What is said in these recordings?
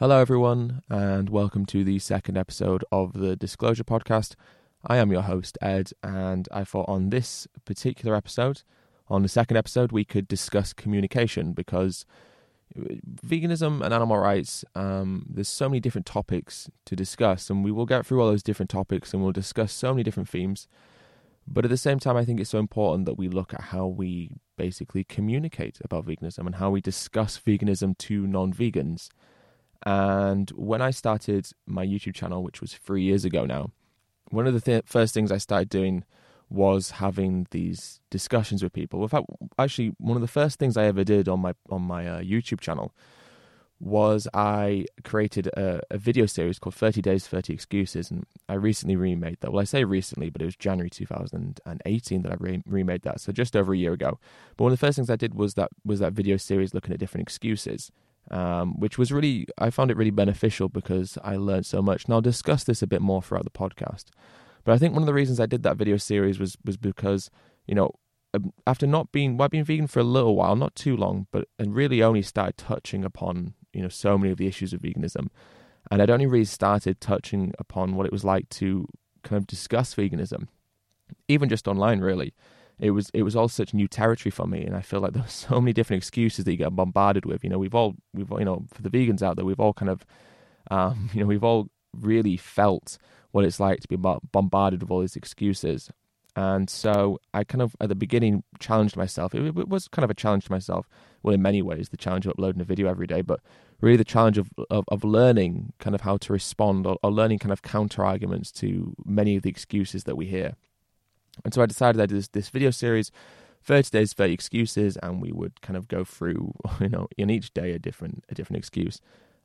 Hello, everyone, and welcome to the second episode of the Disclosure Podcast. I am your host, Ed, and I thought on this particular episode, on the second episode, we could discuss communication because veganism and animal rights, um, there's so many different topics to discuss, and we will get through all those different topics and we'll discuss so many different themes. But at the same time, I think it's so important that we look at how we basically communicate about veganism and how we discuss veganism to non vegans. And when I started my YouTube channel, which was three years ago now, one of the th- first things I started doing was having these discussions with people. In fact, actually, one of the first things I ever did on my on my uh, YouTube channel was I created a, a, video series called 30 Days, 30 Excuses. And I recently remade that. Well, I say recently, but it was January 2018 that I re- remade that. So just over a year ago. But one of the first things I did was that was that video series looking at different excuses um, which was really, I found it really beneficial because I learned so much. And I'll discuss this a bit more throughout the podcast. But I think one of the reasons I did that video series was was because, you know, after not being, well, I've been vegan for a little while, not too long, but and really only started touching upon, you know, so many of the issues of veganism. And I'd only really started touching upon what it was like to kind of discuss veganism, even just online, really it was it was all such new territory for me, and I feel like there were so many different excuses that you get bombarded with. You know, we've all we've you know for the vegans out there, we've all kind of um, you know we've all really felt what it's like to be bombarded with all these excuses. And so I kind of at the beginning challenged myself. It, it, was kind of a challenge to myself. Well, in many ways, the challenge of uploading a video every day, but really the challenge of of, of learning kind of how to respond or, or learning kind of counter arguments to many of the excuses that we hear. And so I decided I'd do this, this video series, 30 days, 30 excuses, and we would kind of go through, you know, in each day a different a different excuse.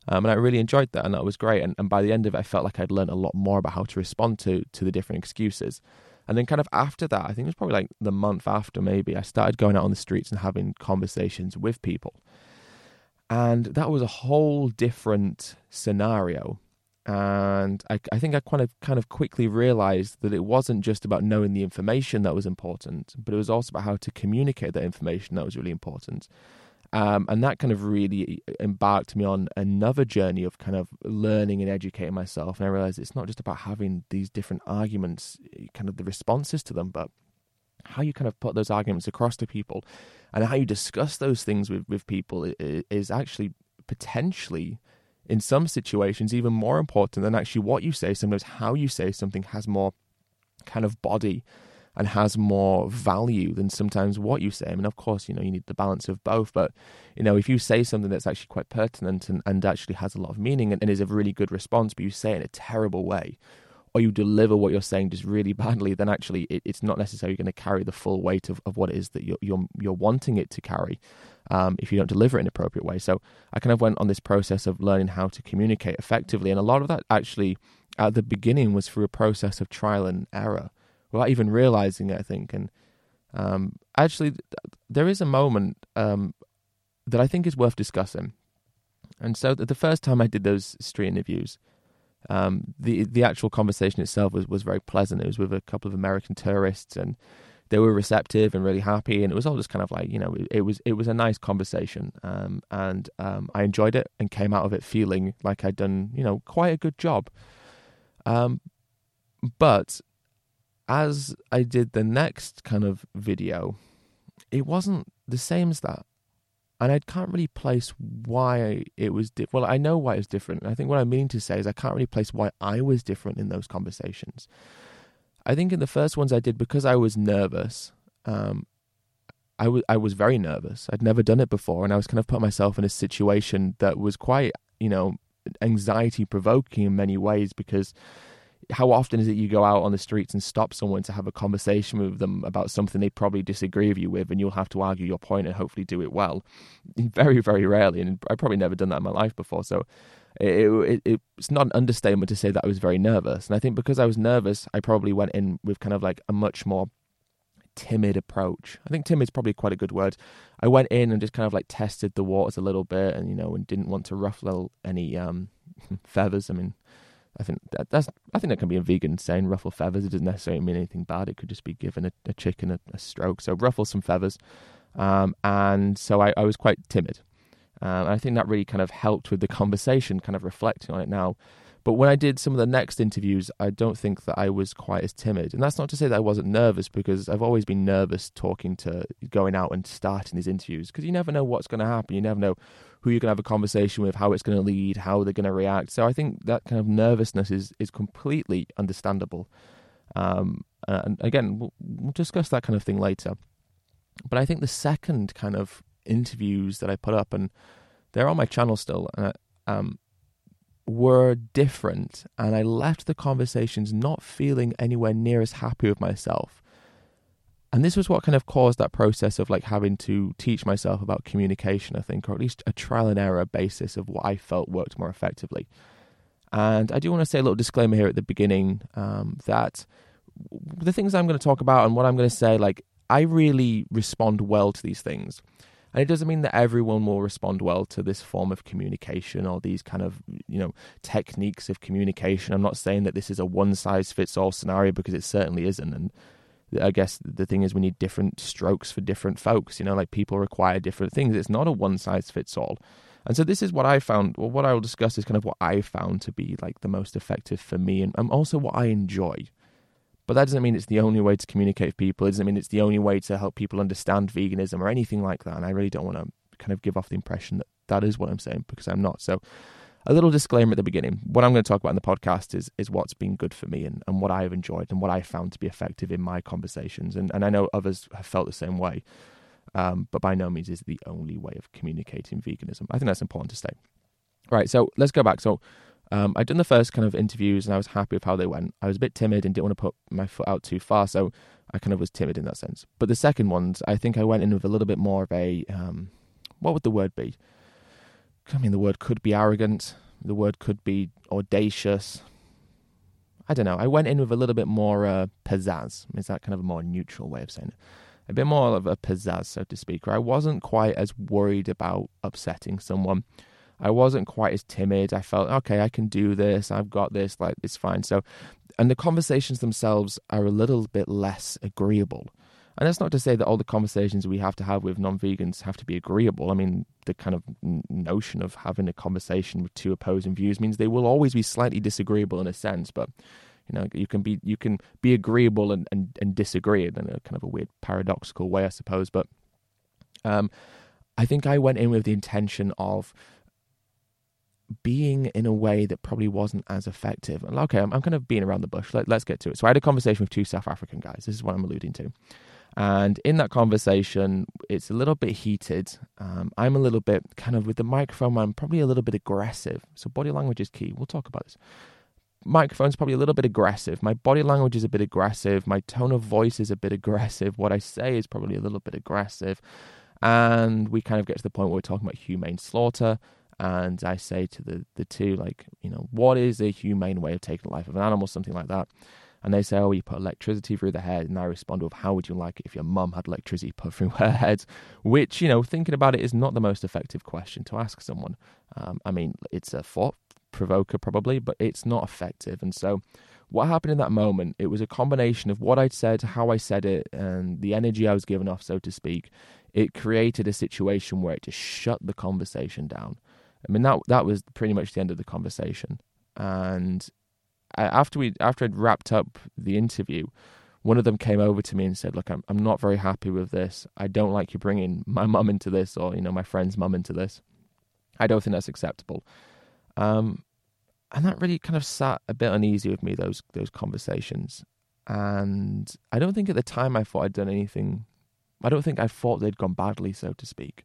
Um, and I really enjoyed that, and that was great. And, and by the end of it, I felt like I'd learned a lot more about how to respond to to the different excuses. And then, kind of after that, I think it was probably like the month after, maybe I started going out on the streets and having conversations with people, and that was a whole different scenario and I, I, think I kind of kind of quickly realized that it wasn't just about knowing the information that was important, but it was also about how to communicate that information that was really important. Um, and that kind of really embarked me on another journey of kind of learning and educating myself. And I realized it's not just about having these different arguments, kind of the responses to them, but how you kind of put those arguments across to people and how you discuss those things with, with people is actually potentially in some situations even more important than actually what you say. Sometimes how you say something has more kind of body and has more value than sometimes what you say. I mean, of course, you know, you need the balance of both, but, you know, if you say something that's actually quite pertinent and, and actually has a lot of meaning and, and is a really good response, but you say it in a terrible way, or you deliver what you're saying just really badly, then actually it, it's not necessarily going to carry the full weight of, of what it is that you're, you're, you're wanting it to carry um, if you don't deliver it in an appropriate way. So I kind of went on this process of learning how to communicate effectively. And a lot of that actually at the beginning was through a process of trial and error without even realizing it, I think. And um, actually, there is a moment um, that I think is worth discussing. And so the first time I did those street interviews, um, the the actual conversation itself was, was very pleasant. It was with a couple of American tourists, and they were receptive and really happy, and it was all just kind of like you know it, it was it was a nice conversation, um, and um, I enjoyed it and came out of it feeling like I'd done you know quite a good job. Um, but as I did the next kind of video, it wasn't the same as that and I can't really place why it was different. Well, I know why it was different. I think what I'm meaning to say is I can't really place why I was different in those conversations. I think in the first ones I did because I was nervous. Um, I was I was very nervous. I'd never done it before, and I was kind of put myself in a situation that was quite, you know, anxiety provoking in many ways because how often is it you go out on the streets and stop someone to have a conversation with them about something they probably disagree with you with and you'll have to argue your point and hopefully do it well? Very very rarely and i've probably never done that in my life before so it, it, it's not an understatement to say that i was very nervous and i think because i was nervous i probably went in with kind of like a much more timid approach. I think timid is probably quite a good word. I went in and just kind of like tested the waters a little bit and you know and didn't want to ruffle any um feathers i mean I think that, that's I think that can be a vegan saying ruffle feathers. It doesn't necessarily mean anything bad. It could just be giving a, a chicken a, a, stroke. So ruffle some feathers, um, and so I, I, was quite timid. Uh, I think that really kind of helped with the conversation, kind of reflecting on it now. But when I did some of the next interviews, I don't think that I was quite as timid. And that's not to say that I wasn't nervous, because I've always been nervous talking to going out and starting these interviews, because you never know what's going to happen. You never know who you're going to have a conversation with, how it's going to lead, how they're going to react. So I think that kind of nervousness is is completely understandable. Um, and again, we'll, discuss that kind of thing later. But I think the second kind of interviews that I put up, and they're on my channel still, uh, um, were different. And I left the conversations not feeling anywhere near as happy with myself and this was what kind of caused that process of like having to teach myself about communication i think or at least a trial and error basis of what i felt worked more effectively and i do want to say a little disclaimer here at the beginning um, that the things i'm going to talk about and what i'm going to say like i really respond well to these things and it doesn't mean that everyone will respond well to this form of communication or these kind of you know techniques of communication i'm not saying that this is a one size fits all scenario because it certainly isn't and I guess the thing is we need different strokes for different folks. You know, like people require different things. It's not a one size fits all. And so this is what I found. Well, what I will discuss is kind of what I found to be like the most effective for me, and, and also what I enjoy. But that doesn't mean it's the only way to communicate with people. It doesn't mean it's the only way to help people understand veganism or anything like that. And I really don't want to kind of give off the impression that that is what I'm saying because I'm not. So a little disclaimer at the beginning. What I'm going to talk about in the podcast is is what's been good for me and, and what I have enjoyed and what I have found to be effective in my conversations. And and I know others have felt the same way. Um, but by no means is the only way of communicating veganism. I think that's important to state. Right, so let's go back. So um, I'd done the first kind of interviews and I was happy with how they went. I was a bit timid and didn't want to put my foot out too far, so I kind of was timid in that sense. But the second ones, I think I went in with a little bit more of a um, what would the word be? I mean, the word could be arrogant. The word could be audacious. I don't know. I went in with a little bit more uh, pizzazz. Is that kind of a more neutral way of saying it? A bit more of a pizzazz, so to speak. Where I wasn't quite as worried about upsetting someone. I wasn't quite as timid. I felt okay. I can do this. I've got this. Like it's fine. So, and the conversations themselves are a little bit less agreeable. And that's not to say that all the conversations we have to have with non vegans have to be agreeable. I mean, the kind of notion of having a conversation with two opposing views means they will always be slightly disagreeable in a sense, but you know you can be you can be agreeable and, and, and disagree in a kind of a weird paradoxical way, I suppose. But um, I think I went in with the intention of being in a way that probably wasn't as effective. Okay, I'm, I'm kind of being around the bush. Let, let's get to it. So I had a conversation with two South African guys. This is what I'm alluding to. And in that conversation, it's a little bit heated. Um, I'm a little bit kind of with the microphone, I'm probably a little bit aggressive. So body language is key. We'll talk about this. Microphone's probably a little bit aggressive. My body language is a bit aggressive. My tone of voice is a bit aggressive. What I say is probably a little bit aggressive. And we kind of get to the point where we're talking about humane slaughter. And I say to the, the two, like, you know, what is a humane way of taking the life of an animal, something like that and they say, "Oh, you put electricity through the head," and I respond with, "How would you like it if your mum had electricity put through her head?" Which, you know, thinking about it, is not the most effective question to ask someone. Um, I mean, it's a thought provoker probably, but it's not effective. And so, what happened in that moment? It was a combination of what I'd said, how I said it, and the energy I was giving off, so to speak. It created a situation where it just shut the conversation down. I mean, that that was pretty much the end of the conversation, and after we after I'd wrapped up the interview, one of them came over to me and said, "Look, I'm I'm not very happy with this. I don't like you bringing my mum into this, or you know, my friend's mum into this. I don't think that's acceptable." Um, and that really kind of sat a bit uneasy with me those those conversations. And I don't think at the time I thought I'd done anything. I don't think I thought they'd gone badly, so to speak.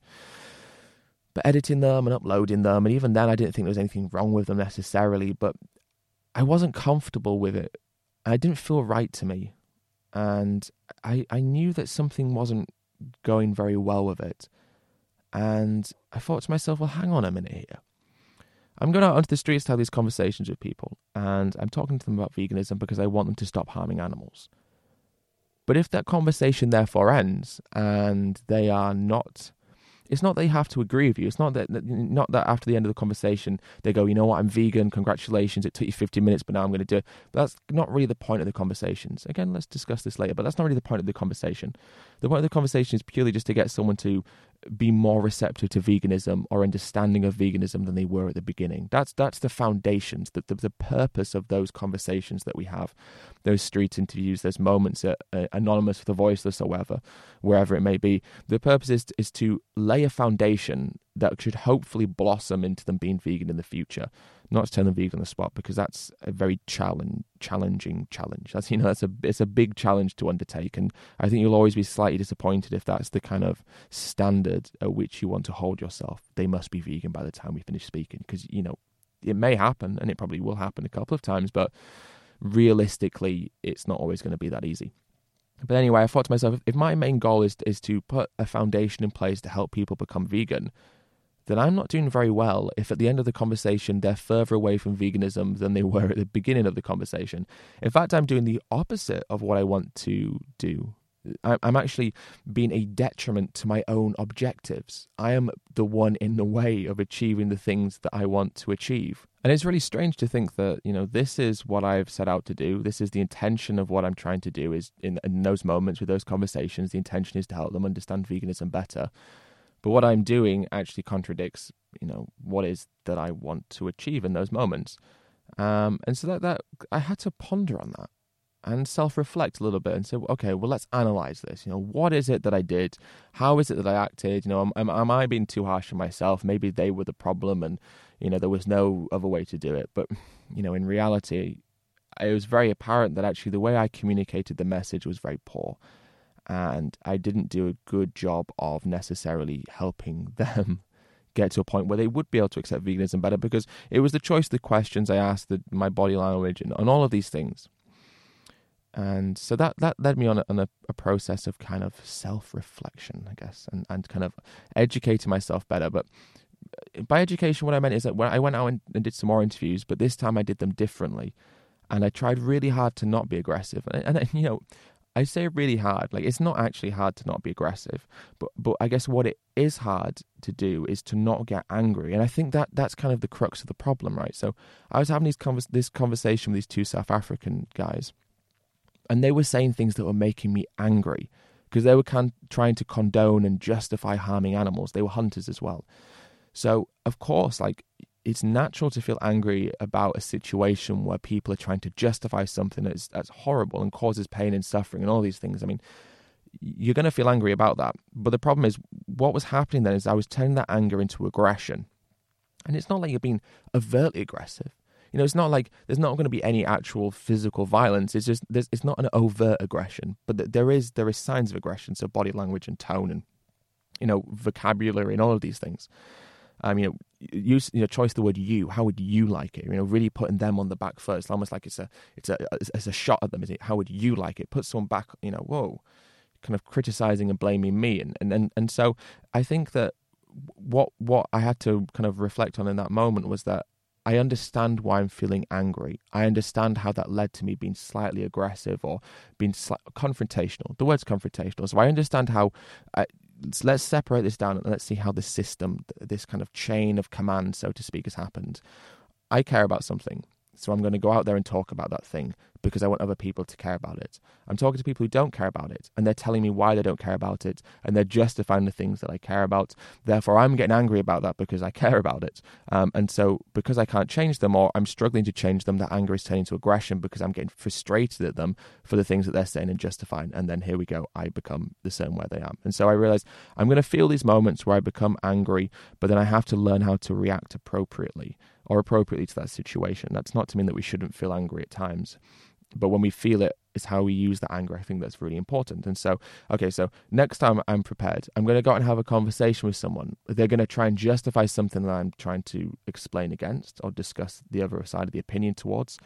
But editing them and uploading them, and even then, I didn't think there was anything wrong with them necessarily. But I wasn't comfortable with it. I didn't feel right to me. And I I knew that something wasn't going very well with it. And I thought to myself, well, hang on a minute here. I'm going out onto the streets to have these conversations with people, and I'm talking to them about veganism because I want them to stop harming animals. But if that conversation therefore ends and they are not it's not they have to agree with you. It's not that not that after the end of the conversation they go, you know what, I'm vegan. Congratulations, it took you 15 minutes, but now I'm going to do it. But that's not really the point of the conversations. Again, let's discuss this later. But that's not really the point of the conversation. The point of the conversation is purely just to get someone to be more receptive to veganism or understanding of veganism than they were at the beginning. That's that's the foundations, that the, the purpose of those conversations that we have, those street interviews, those moments at uh, Anonymous for the Voiceless or wherever, wherever it may be. The purpose is is to lay a foundation that should hopefully blossom into them being vegan in the future not to turn them vegan on the spot because that's a very challenge, challenging challenge. That's you know that's a it's a big challenge to undertake, and I think you'll always be slightly disappointed if that's the kind of standard at which you want to hold yourself. They must be vegan by the time we finish speaking because you know it may happen and it probably will happen a couple of times, but realistically, it's not always going to be that easy. But anyway, I thought to myself, if my main goal is is to put a foundation in place to help people become vegan, then I'm not doing very well if at the end of the conversation they're further away from veganism than they were at the beginning of the conversation. In fact, I'm doing the opposite of what I want to do. I'm actually being a detriment to my own objectives. I am the one in the way of achieving the things that I want to achieve. And it's really strange to think that, you know, this is what I've set out to do. This is the intention of what I'm trying to do is in, in those moments with those conversations, the intention is to help them understand veganism better. But what I'm doing actually contradicts, you know, what is that I want to achieve in those moments. Um, and so that, that I had to ponder on that and self-reflect a little bit and say, okay, well, let's analyze this. You know, what is it that I did? How is it that I acted? You know, am, am, am I being too harsh on myself? Maybe they were the problem, and you know, there was no other way to do it. But you know, in reality, it was very apparent that actually the way I communicated the message was very poor and I didn't do a good job of necessarily helping them get to a point where they would be able to accept veganism better because it was the choice the questions I asked, the, my body language, and, and all of these things. And so that, that led me on, a, on a, a process of kind of self reflection, I guess, and, and kind of educating myself better. But uh, by education, what I meant is that when I went out and, and did some more interviews, but this time I did them differently. And I tried really hard to not be aggressive. And, and you know, I say really hard. Like it's not actually hard to not be aggressive, but but I guess what it is hard to do is to not get angry, and I think that that's kind of the crux of the problem, right? So I was having these convers- this conversation with these two South African guys, and they were saying things that were making me angry because they were con- trying to condone and justify harming animals. They were hunters as well, so of course, like it's natural to feel angry about a situation where people are trying to justify something that's that's horrible and causes pain and suffering and all these things. I mean, you're going to feel angry about that. But the problem is, what was happening then is I was turning that anger into aggression, and it's not like you're being overtly aggressive. You know, it's not like there's not going to be any actual physical violence. It's just it's not an overt aggression, but there is there is signs of aggression, so body language and tone and you know vocabulary and all of these things. Um, you know, use you know, choice the word you. How would you like it? You know, really putting them on the back foot. It's almost like it's a it's a it's a shot at them. Is it? How would you like it? Put someone back. You know, whoa, kind of criticizing and blaming me. And and and, and so I think that what what I had to kind of reflect on in that moment was that I understand why I'm feeling angry. I understand how that led to me being slightly aggressive or being sli- confrontational. The word's confrontational. So I understand how uh, let's separate this down and let's see how this system, this kind of chain of command, so to speak, has happened. I care about something. So I'm going to go out there and talk about that thing because I want other people to care about it. I'm talking to people who don't care about it and they're telling me why they don't care about it and they're justifying the things that I care about. Therefore, I'm getting angry about that because I care about it. Um, and so, because I can't change them or I'm struggling to change them, that anger is turning to aggression because I'm getting frustrated at them for the things that they're saying and justifying. And then here we go, I become the same where they am. And so I realize I'm going to feel these moments where I become angry, but then I have to learn how to react appropriately or appropriately to that situation. That's not to mean that we shouldn't feel angry at times, but when we feel it, is how we use that anger. I think that's really important. And so, okay, so next time I'm prepared, I'm going to go out and have a conversation with someone. They're going to try and justify something that I'm trying to explain against or discuss the other side of the opinion towards.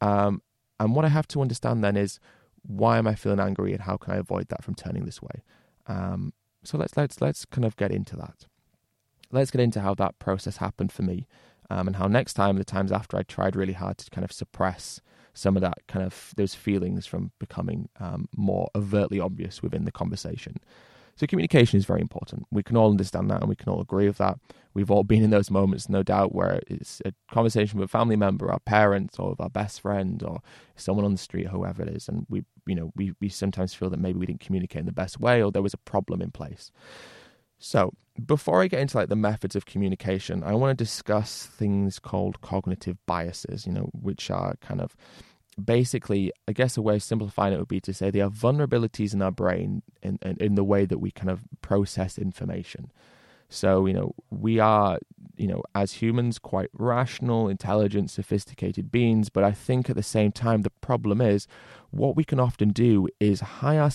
Um, and what I have to understand then is why am I feeling angry and how can I avoid that from turning this way? Um, so let's let's let's kind of get into that. Let's get into how that process happened for me um, and how next time, the times after, I tried really hard to kind of suppress some of that kind of those feelings from becoming um, more overtly obvious within the conversation. So communication is very important. We can all understand that, and we can all agree with that. We've all been in those moments, no doubt, where it's a conversation with a family member, our parents, or with our best friend, or someone on the street, whoever it is, and we, you know, we we sometimes feel that maybe we didn't communicate in the best way, or there was a problem in place. So, before I get into like the methods of communication, I want to discuss things called cognitive biases, you know, which are kind of basically, I guess a way of simplifying it would be to say they are vulnerabilities in our brain in, in, in the way that we kind of process information. So, you know, we are, you know, as humans, quite rational, intelligent, sophisticated beings. But I think at the same time, the problem is what we can often do is high,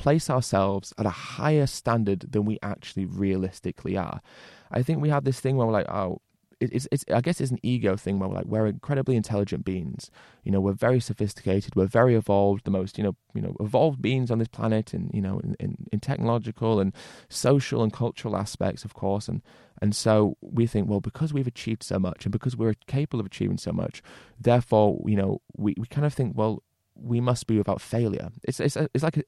place ourselves at a higher standard than we actually realistically are. I think we have this thing where we're like, oh, it's, it's I guess it's an ego thing where we're like we're incredibly intelligent beings. You know, we're very sophisticated, we're very evolved, the most you know you know evolved beings on this planet, and you know in, in, in technological and social and cultural aspects, of course, and and so we think, well, because we've achieved so much, and because we're capable of achieving so much, therefore, you know, we, we kind of think, well, we must be without failure. It's it's it's like a,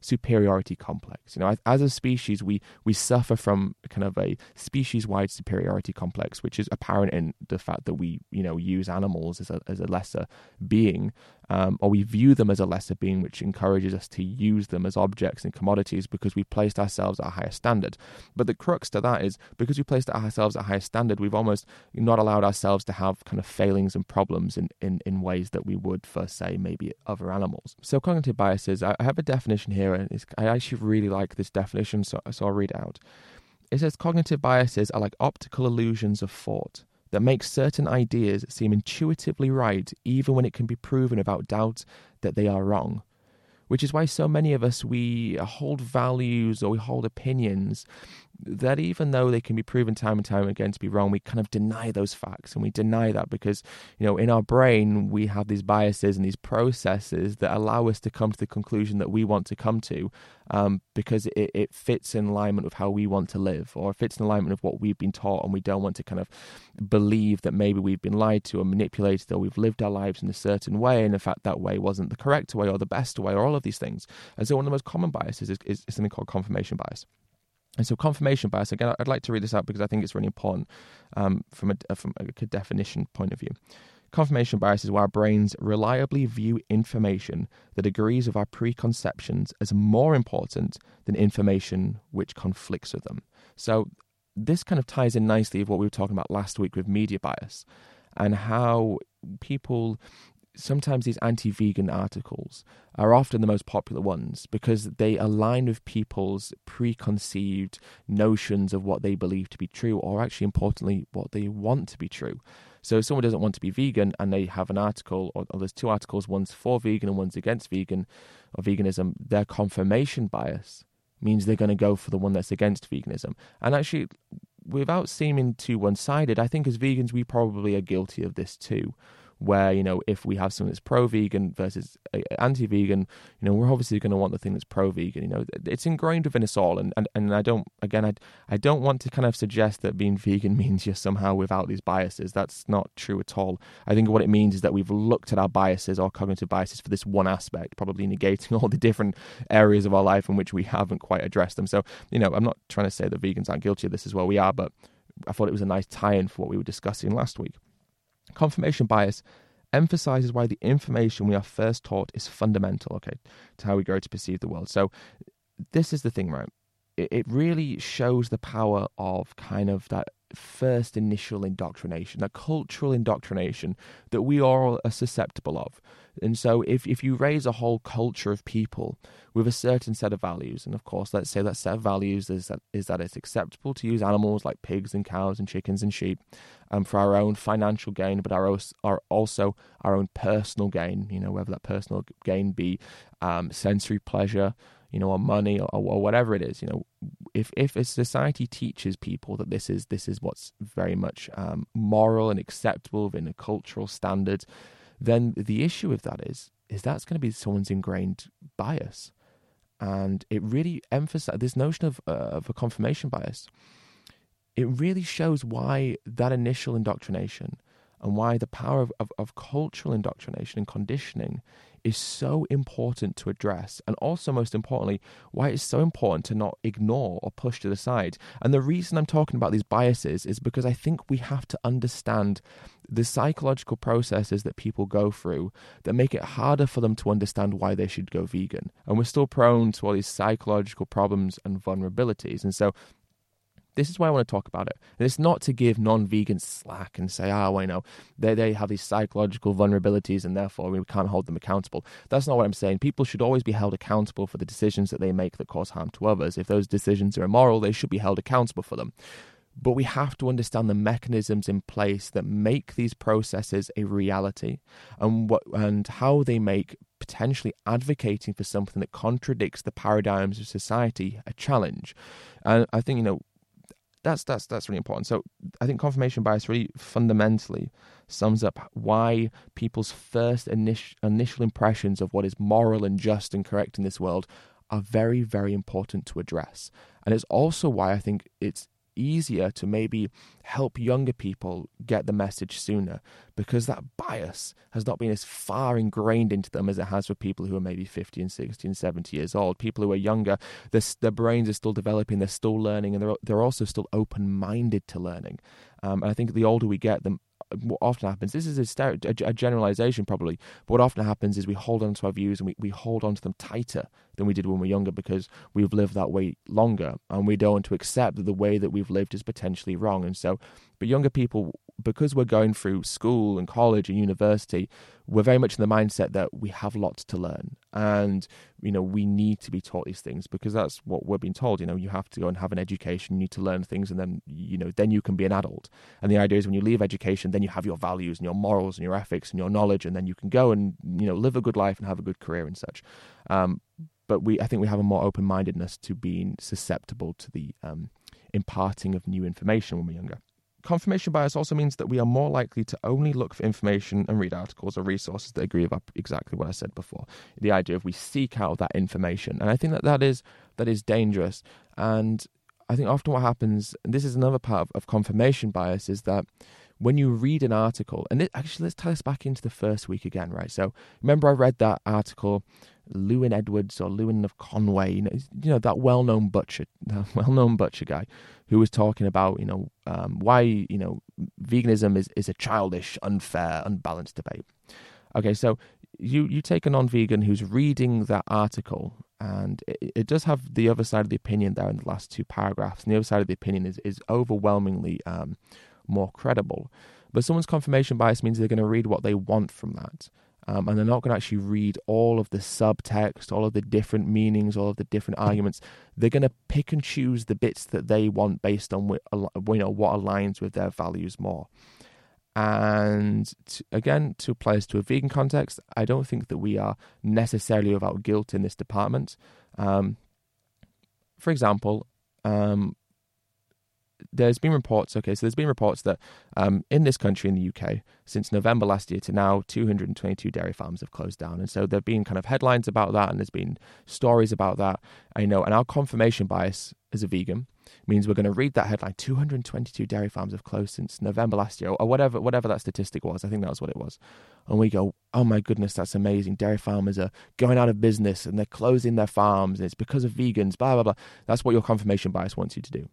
superiority complex. You know, as a species, we we suffer from kind of a species-wide superiority complex, which is apparent in the fact that we, you know, use animals as a as a lesser being, um, or we view them as a lesser being, which encourages us to use them as objects and commodities because we placed ourselves at a higher standard. But the crux to that is because we placed ourselves at a higher standard, we've almost not allowed ourselves to have kind of failings and problems in in in ways that we would for say maybe other animals. So cognitive biases, I have a definition here here, and I actually really like this definition, so, so I'll read it out. It says cognitive biases are like optical illusions of thought that make certain ideas seem intuitively right, even when it can be proven without doubt that they are wrong. Which is why so many of us we hold values or we hold opinions that even though they can be proven time and time again to be wrong, we kind of deny those facts and we deny that because, you know, in our brain, we have these biases and these processes that allow us to come to the conclusion that we want to come to um, because it, it fits in alignment with how we want to live or fits in alignment with what we've been taught and we don't want to kind of believe that maybe we've been lied to or manipulated or we've lived our lives in a certain way and in fact that way wasn't the correct way or the best way or all of these things. And so one of the most common biases is, is something called confirmation bias. And so confirmation bias, again, I'd like to read this out because I think it's really important um, from, a, from a definition point of view. Confirmation bias is where our brains reliably view information that agrees with our preconceptions as more important than information which conflicts with them. So this kind of ties in nicely with what we were talking about last week with media bias and how people sometimes these anti vegan articles are often the most popular ones because they align with people's preconceived notions of what they believe to be true, or actually, importantly, what they want to be true. So, if someone doesn't want to be vegan and they have an article, or, or there's two articles, one's for vegan and one's against vegan or veganism, their confirmation bias means they're going to go for the one that's against veganism. And actually, without seeming too one sided, I think as vegans, we probably are guilty of this too where you know if we have something that's pro-vegan versus uh, anti-vegan you know we're obviously going to want the thing that's pro-vegan you know. It's ingrained within us all and, and and i don't again i i don't want to kind of suggest that being vegan means you're somehow without these biases. That's not true at all. I think what it means is that we've looked at our biases our cognitive biases for this one aspect probably negating all the different areas of our life in which we haven't quite addressed them. So you know i'm not trying to say that vegans aren't guilty of this as well. We are but I thought it was a nice tie-in for what we were discussing last week. Confirmation bias emphasizes why the information we are first taught is fundamental, okay, to how we grow to perceive the world. So this is the thing, right? It, it really shows the power of kind of that first initial indoctrination, that cultural indoctrination that we all are susceptible of. And so, if, if you raise a whole culture of people with a certain set of values, and of course, let's say that set of values is that is that it's acceptable to use animals like pigs and cows and chickens and sheep um, for our own financial gain, but our, our also our own personal gain. You know, whether that personal gain be um, sensory pleasure, you know, or money or, or whatever it is. You know, if if a society teaches people that this is this is what's very much um, moral and acceptable within a cultural standard, then the issue with that is is that's going to be someone's ingrained bias, and it really emphasizes this notion of uh, of a confirmation bias. It really shows why that initial indoctrination and why the power of, of, of cultural indoctrination and conditioning is so important to address, and also, most importantly, why it's so important to not ignore or push to the side. And the reason I'm talking about these biases is because I think we have to understand the psychological processes that people go through that make it harder for them to understand why they should go vegan. And we're still prone to all these psychological problems and vulnerabilities. And so, this is why I want to talk about it. And it's not to give non-vegans slack and say, ah, well, you know, they they have these psychological vulnerabilities and therefore we can't hold them accountable. That's not what I'm saying. People should always be held accountable for the decisions that they make that cause harm to others. If those decisions are immoral, they should be held accountable for them. But we have to understand the mechanisms in place that make these processes a reality and what and how they make potentially advocating for something that contradicts the paradigms of society a challenge. And I think, you know, that's that's that's really important. So I think confirmation bias really fundamentally sums up why people's first initial initial impressions of what is moral and just and correct in this world are very very important to address. And it's also why I think it's easier to maybe help younger people get the message sooner because that bias has not been as far ingrained into them as it has for people who are maybe 50 and 60 and 70 years old. People who are younger, their their brains are still developing, they're still learning, and they're, they're also still open minded to learning. Um, and I think the older we get, the what often happens, this is a, a, generalization probably, but what often happens is we hold on to our views and we, we hold on to them tighter than we did when we were younger because we've lived that way longer and we don't want to accept that the way that we've lived is potentially wrong. And so, but younger people, because we're going through school and college and university, we're very much in the mindset that we have lots to learn and you know we need to be taught these things because that's what we're being told. You know you have to go and have an education you need to learn things and then you know then you can be an adult. And the idea is when you leave education then you have your values and your morals and your ethics and your knowledge and then you can go and you know live a good life and have a good career and such. Um, but we i think we have a more open-mindedness to being susceptible to the um, imparting of new information when we're younger confirmation bias also means that we are more likely to only look for information and read articles or resources that agree with exactly what I said before. The idea of we seek out that information, and I think that that is that is dangerous. And I think often what happens, and this is another part of, of confirmation bias, is that when you read an article, and it, actually let's tie this back into the first week again, right? So remember I read that article Lewin Edwards or Lewin of Conway, you know, you know that well-known butcher, that well-known butcher guy, who was talking about, you know, um, why you know veganism is is a childish, unfair, unbalanced debate. Okay, so you you take a non-vegan who's reading that article, and it, it does have the other side of the opinion there in the last two paragraphs, and the other side of the opinion is is overwhelmingly um, more credible. But someone's confirmation bias means they're going to read what they want from that um, and they're not going to actually read all of the subtext, all of the different meanings, all of the different arguments. They're going to pick and choose the bits that they want based on what, you know what aligns with their values more. And to, again, to apply this to a vegan context, I don't think that we are necessarily without guilt in this department. Um, for example, um, there's been reports, okay, so there's been reports that um, in this country, in the UK, since November last year to now, 222 dairy farms have closed down. And so there have been kind of headlines about that and there's been stories about that. I know, and our confirmation bias as a vegan means we're going to read that headline 222 dairy farms have closed since November last year, or whatever, whatever that statistic was. I think that was what it was. And we go, oh my goodness, that's amazing. Dairy farmers are going out of business and they're closing their farms. And it's because of vegans, blah, blah, blah. That's what your confirmation bias wants you to do.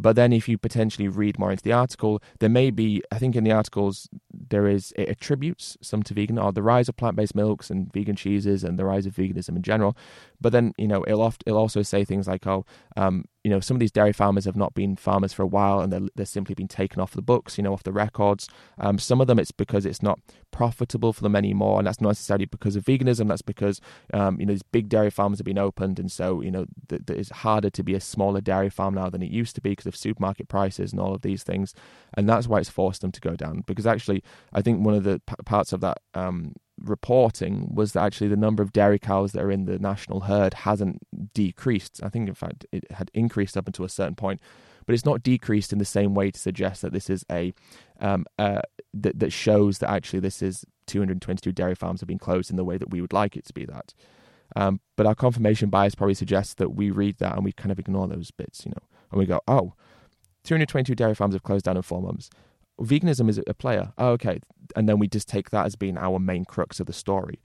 But then, if you potentially read more into the article, there may be, I think in the articles, there is, it attributes some to vegan, or the rise of plant based milks and vegan cheeses and the rise of veganism in general. But then, you know, it'll, oft, it'll also say things like, oh, um, you know, some of these dairy farmers have not been farmers for a while and they're, they're simply been taken off the books, you know, off the records. Um, some of them it's because it's not profitable for them anymore. And that's not necessarily because of veganism. That's because, um, you know, these big dairy farms have been opened. And so, you know, th- th- it's harder to be a smaller dairy farm now than it used to be of supermarket prices and all of these things. And that's why it's forced them to go down. Because actually, I think one of the p- parts of that um, reporting was that actually the number of dairy cows that are in the national herd hasn't decreased. I think, in fact, it had increased up until a certain point, but it's not decreased in the same way to suggest that this is a um, uh, that that shows that actually this is 222 dairy farms have been closed in the way that we would like it to be that. Um, but our confirmation bias probably suggests that we read that and we kind of ignore those bits, you know, and we go, oh, 222 dairy farms have closed down in four months veganism is a player. Oh, okay, and then we just take that as being our main crux of the story.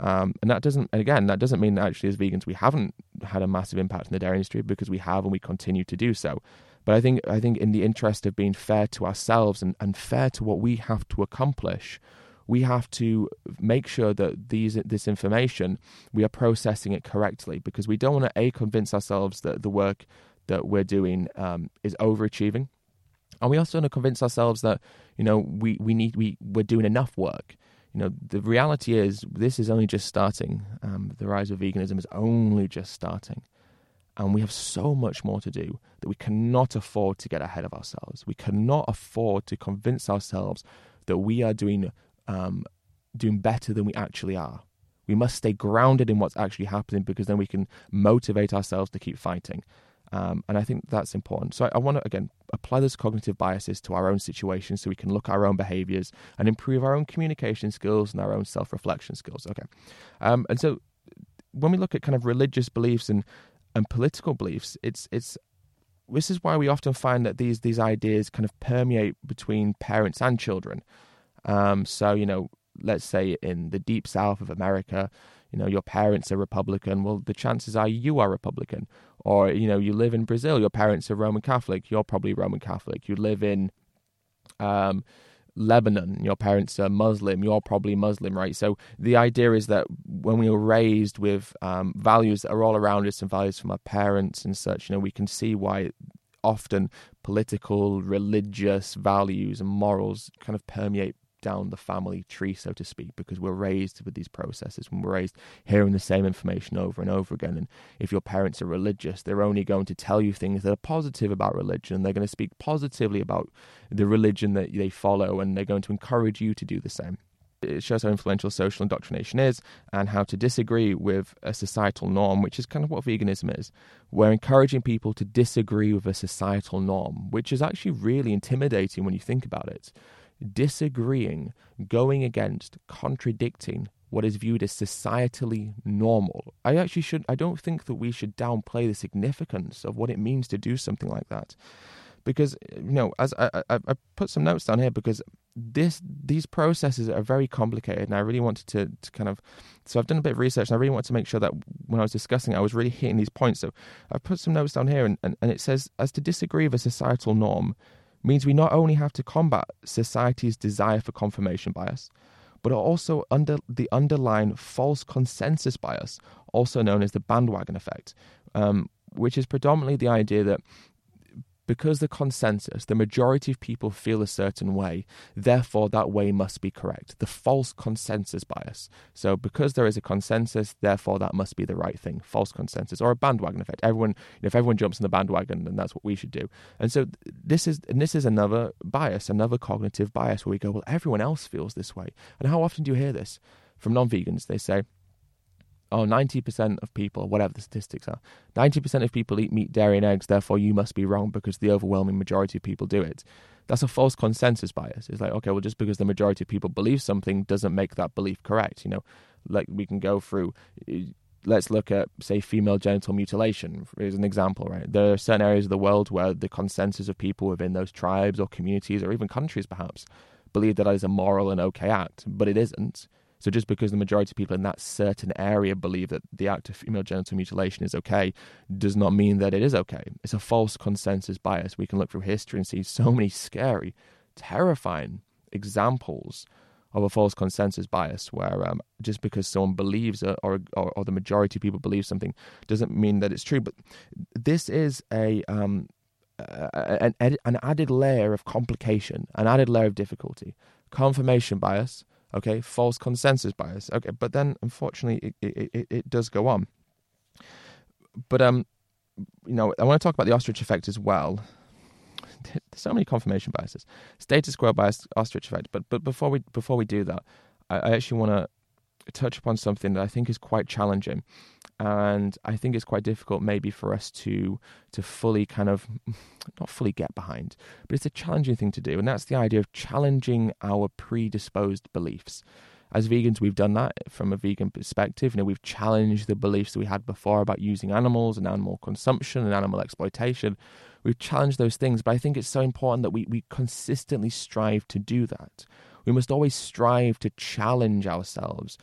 Um, and that doesn't, and again, that doesn't mean that actually as vegans we haven't had a massive impact in the dairy industry because we have and we continue to do so. But I think, I think in the interest of being fair to ourselves and, and fair to what we have to accomplish, we have to make sure that these this information we are processing it correctly because we don't want to a convince ourselves that the work that we're doing um, is overachieving. And we also want to convince ourselves that, you know, we, we need, we, we're doing enough work. You know, the reality is this is only just starting. Um, the rise of veganism is only just starting. And we have so much more to do that we cannot afford to get ahead of ourselves. We cannot afford to convince ourselves that we are doing um, doing better than we actually are. We must stay grounded in what's actually happening because then we can motivate ourselves to keep fighting. Um, and I think that's important. So I, I want to, again, apply those cognitive biases to our own situation so we can look at our own behaviors and improve our own communication skills and our own self reflection skills. Okay. Um, and so when we look at kind of religious beliefs and, and political beliefs, it's, it's, this is why we often find that these, these ideas kind of permeate between parents and children. Um, so, you know, let's say in the deep south of America, you know, your parents are Republican, well, the chances are you are Republican. Or, you know, you live in Brazil, your parents are Roman Catholic, you're probably Roman Catholic. You live in um, Lebanon, your parents are Muslim, you're probably Muslim, right? So the idea is that when we are raised with um, values that are all around us and values from our parents and such, you know, we can see why often political, religious values and morals kind of permeate down the family tree, so to speak, because we're raised with these processes. When we're raised hearing the same information over and over again, and if your parents are religious, they're only going to tell you things that are positive about religion. They're going to speak positively about the religion that they follow, and they're going to encourage you to do the same. It shows how influential social indoctrination is and how to disagree with a societal norm, which is kind of what veganism is. We're encouraging people to disagree with a societal norm, which is actually really intimidating when you think about it disagreeing, going against, contradicting what is viewed as societally normal. I actually should, I don't think that we should downplay the significance of what it means to do something like that. Because, you know, as I, I, I put some notes down here because this these processes are very complicated and I really wanted to, to kind of so I've done a bit of research and I really wanted to make sure that when I was discussing it I was really hitting these points. So I've put some notes down here and, and, and it says as to disagree with a societal norm means we not only have to combat society's desire for confirmation bias, but also under the underlying false consensus bias, also known as the bandwagon effect, um, which is predominantly the idea that because the consensus, the majority of people feel a certain way, therefore that way must be correct. The false consensus bias. So because there is a consensus, therefore that must be the right thing. False consensus or a bandwagon effect. Everyone, if everyone jumps on the bandwagon, then that's what we should do. And so this is and this is another bias, another cognitive bias where we go, well, everyone else feels this way. And how often do you hear this from non-vegans? They say, oh, 90% of people, whatever the statistics are, 90% of people eat meat, dairy, and eggs, therefore you must be wrong because the overwhelming majority of people do it. That's a false consensus bias. It's like, okay, well, just because the majority of people believe something doesn't make that belief correct. You know, like we can go through, eh, let's look at, say, female genital mutilation as an example, right? There are certain areas of the world where the consensus of people within those tribes or communities or even countries perhaps believe that that is a moral and okay act, but it isn't so just because the majority of people in that certain area believe that the act of female genital mutilation is okay, does not mean that it is okay. It's a false consensus bias. We can look through history and see so many scary, terrifying examples of a false consensus bias, where um, just because someone believes or, or, or the majority of people believe something doesn't mean that it's true. But this is a um, an, an added layer of complication, an added layer of difficulty. Confirmation bias Okay, false consensus bias. Okay, but then unfortunately it, it, it, it does go on. But um, you know, I want to talk about the ostrich effect as well. There's so many confirmation biases, status quo bias, ostrich effect. But but before we before we do that, I, I actually want to touch upon something that I think is quite challenging, and I think it's quite difficult maybe for us to to fully kind of not fully get behind, but it's a challenging thing to do, and that's the idea of challenging our predisposed beliefs. As vegans, we've done that from a vegan perspective. You know, we've challenged the beliefs that we had before about using animals and animal consumption and animal exploitation. We've challenged those things, but I think it's so important that we, we consistently strive to do that. We must always strive to challenge ourselves,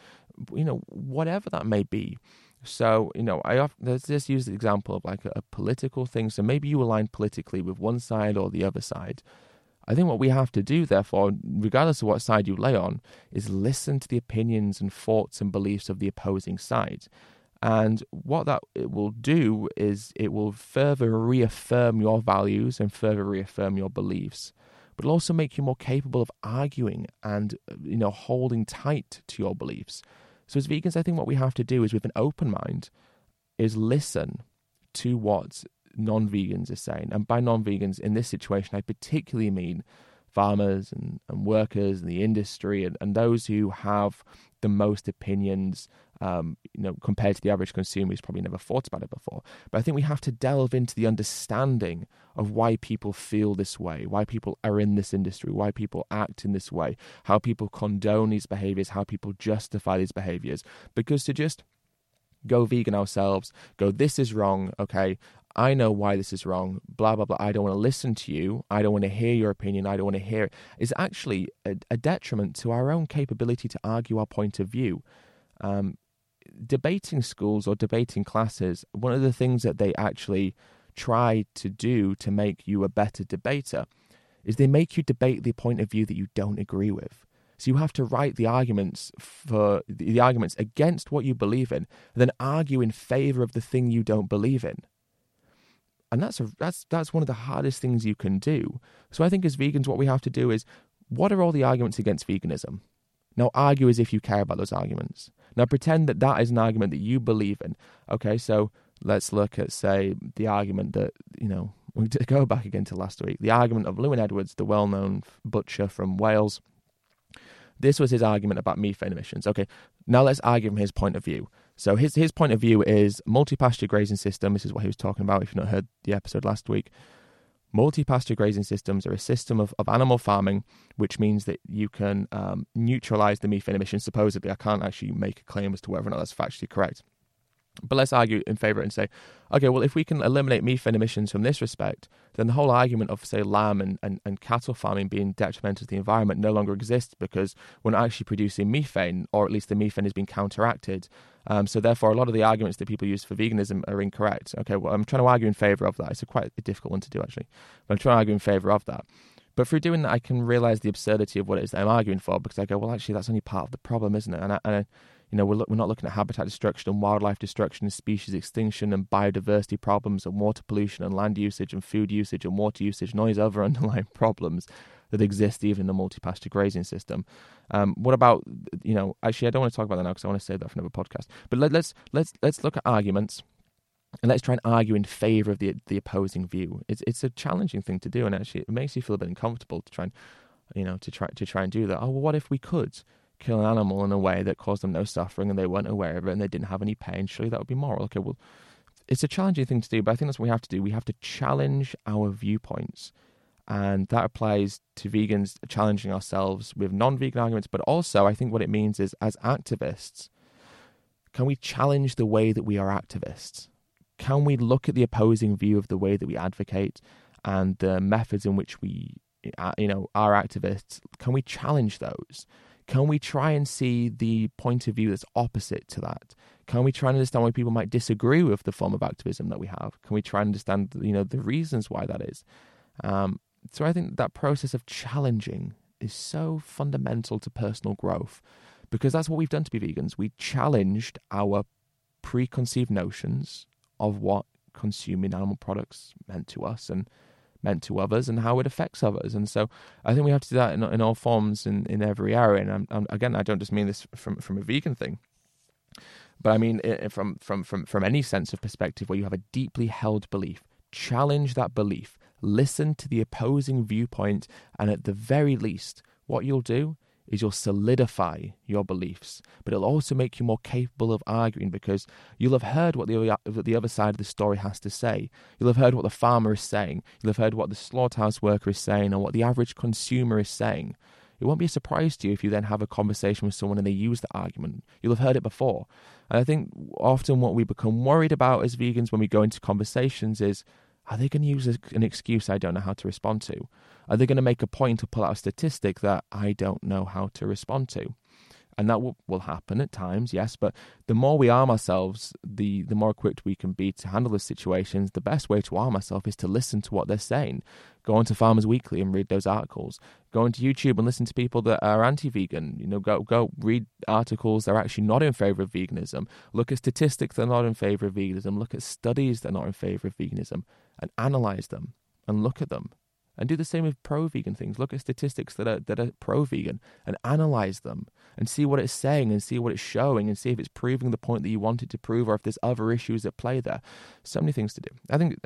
you know, whatever that may be. So, you know, I often, let's just use the example of like a, a political thing. So maybe you align politically with one side or the other side. I think what we have to do, therefore, regardless of what side you lay on, is listen to the opinions and thoughts and beliefs of the opposing side. And what that it will do is it will further reaffirm your values and further reaffirm your beliefs, but it'll also make you more capable of arguing and uh, you know holding tight to your beliefs. So as vegans, I think what we have to do is with an open mind is listen to what non-vegans are saying. And by non-vegans in this situation, I particularly mean farmers and, and workers in the industry and, and those who have the most opinions um, you know, compared to the average consumer who's probably never thought about it before. But I think we have to delve into the understanding of why people feel this way, why people are in this industry, why people act in this way, how people condone these behaviors, how people justify these behaviors. Because to just go vegan ourselves, go, this is wrong, okay, I know why this is wrong, blah, blah, blah. I don't want to listen to you. I don't want to hear your opinion. I don't want to hear it. Is actually a, a detriment to our own capability to argue our point of view. Um, debating schools or debating classes, one of the things that they actually try to do to make you a better debater is they make you debate the point of view that you don't agree with. So you have to write the arguments for the arguments against what you believe in, and then argue in favor of the thing you don't believe in. And that's a, that's that's one of the hardest things you can do. So I think as vegans, what we have to do is, what are all the arguments against veganism? Now argue as if you care about those arguments. Now pretend that that is an argument that you believe in. Okay, so let's look at say the argument that you know we go back again to last week. The argument of Lewin Edwards, the well-known butcher from Wales. This was his argument about methane emissions. Okay, now let's argue from his point of view. So his his point of view is multi-pasture grazing system. This is what he was talking about. If you've not heard the episode last week, Multi-pasture grazing systems are a system of, of animal farming, which means that you can um, neutralize the methane emissions. Supposedly, I can't actually make a claim as to whether or not that's factually correct. But let's argue in favor and say, okay, well, if we can eliminate methane emissions from this respect, then the whole argument of, say, lamb and, and, and cattle farming being detrimental to the environment no longer exists because we're not actually producing methane, or at least the methane is being counteracted. Um, so, therefore, a lot of the arguments that people use for veganism are incorrect. Okay, well, I'm trying to argue in favor of that. It's a quite a difficult one to do, actually. But I'm trying to argue in favor of that. But through doing that, I can realize the absurdity of what it is that I'm arguing for because I go, well, actually, that's only part of the problem, isn't it? And I, and I you know, we're, look, we're not looking at habitat destruction and wildlife destruction and species extinction and biodiversity problems and water pollution and land usage and food usage and water usage and all these other underlying problems that exist even in the multi-pasture grazing system. Um, what about you know? Actually, I don't want to talk about that now because I want to save that for another podcast. But let, let's let's let's look at arguments and let's try and argue in favor of the the opposing view. It's it's a challenging thing to do, and actually, it makes you feel a bit uncomfortable to try and you know to try to try and do that. Oh, well, what if we could? Kill an animal in a way that caused them no suffering and they weren't aware of it and they didn't have any pain, surely that would be moral. Okay, well, it's a challenging thing to do, but I think that's what we have to do. We have to challenge our viewpoints. And that applies to vegans challenging ourselves with non vegan arguments, but also I think what it means is as activists, can we challenge the way that we are activists? Can we look at the opposing view of the way that we advocate and the methods in which we, uh, you know, are activists? Can we challenge those? Can we try and see the point of view that's opposite to that? Can we try and understand why people might disagree with the form of activism that we have? Can we try and understand, you know, the reasons why that is? Um, so I think that process of challenging is so fundamental to personal growth because that's what we've done to be vegans. We challenged our preconceived notions of what consuming animal products meant to us and meant to others and how it affects others. And so I think we have to do that in, in all forms in, in every area. And I'm, I'm, again, I don't just mean this from, from a vegan thing, but I mean eh, from, from, from, from any sense of perspective where you have a deeply held belief. Challenge that belief, listen to the opposing viewpoint, and at the very least, what you'll do is you'll solidify your beliefs, but it'll also make you more capable of arguing because you'll have heard what the the other side of the story has to say. You'll have heard what the farmer is saying. You'll have heard what the slaughterhouse worker is saying and what the average consumer is saying. It won't be a surprise to you if you then have a conversation with someone and they use the argument. You'll have heard it before. And I think often what we become worried about as vegans when we go into conversations is are they going to use an excuse I don't know how to respond to? Are they going to make a point or pull out a statistic that I don't know how to respond to? And that will, will happen at times, yes. But the more we arm ourselves, the the more equipped we can be to handle the situations. The best way to arm ourselves is to listen to what they're saying. Go onto Farmers Weekly and read those articles. Go onto YouTube and listen to people that are anti-vegan. You know, go go read articles that are actually not in favor of veganism. Look at statistics that are not in favor of veganism. Look at studies that are not in favor of veganism, and analyze them and look at them and do the same with pro vegan things. Look at statistics that are that are pro vegan and analyze them and see what it's saying and see what it's showing and see if it's proving the point that you want it to prove or if there's other issues at play there. So many things to do. I think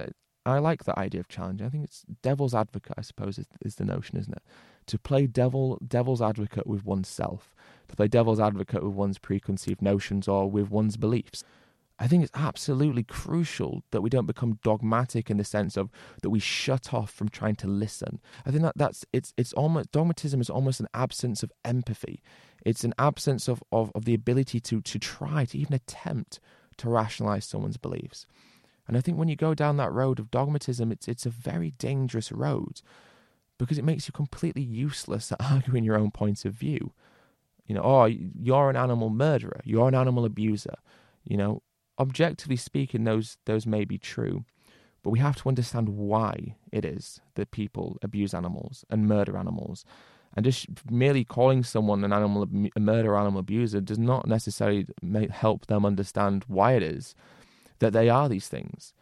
I like the idea of challenge. I think it's devil's advocate, I suppose, is, is the notion, isn't it? To play devil devil's advocate with oneself, to play devil's advocate with one's preconceived notions or with one's beliefs. I think it's absolutely crucial that we don't become dogmatic in the sense of that we shut off from trying to listen. I think that that's it's it's almost dogmatism is almost an absence of empathy. It's an absence of, of, of the ability to to try to even attempt to rationalize someone's beliefs. And I think when you go down that road of dogmatism, it's it's a very dangerous road because it makes you completely useless at arguing your own point of view. You know, oh, you're an animal murderer, you're an animal abuser. You know, objectively speaking, those those may be true, but we have to understand why it is that people abuse animals and murder animals. And just merely calling someone an animal a murder animal abuser does not necessarily help them understand why it is that they are these things.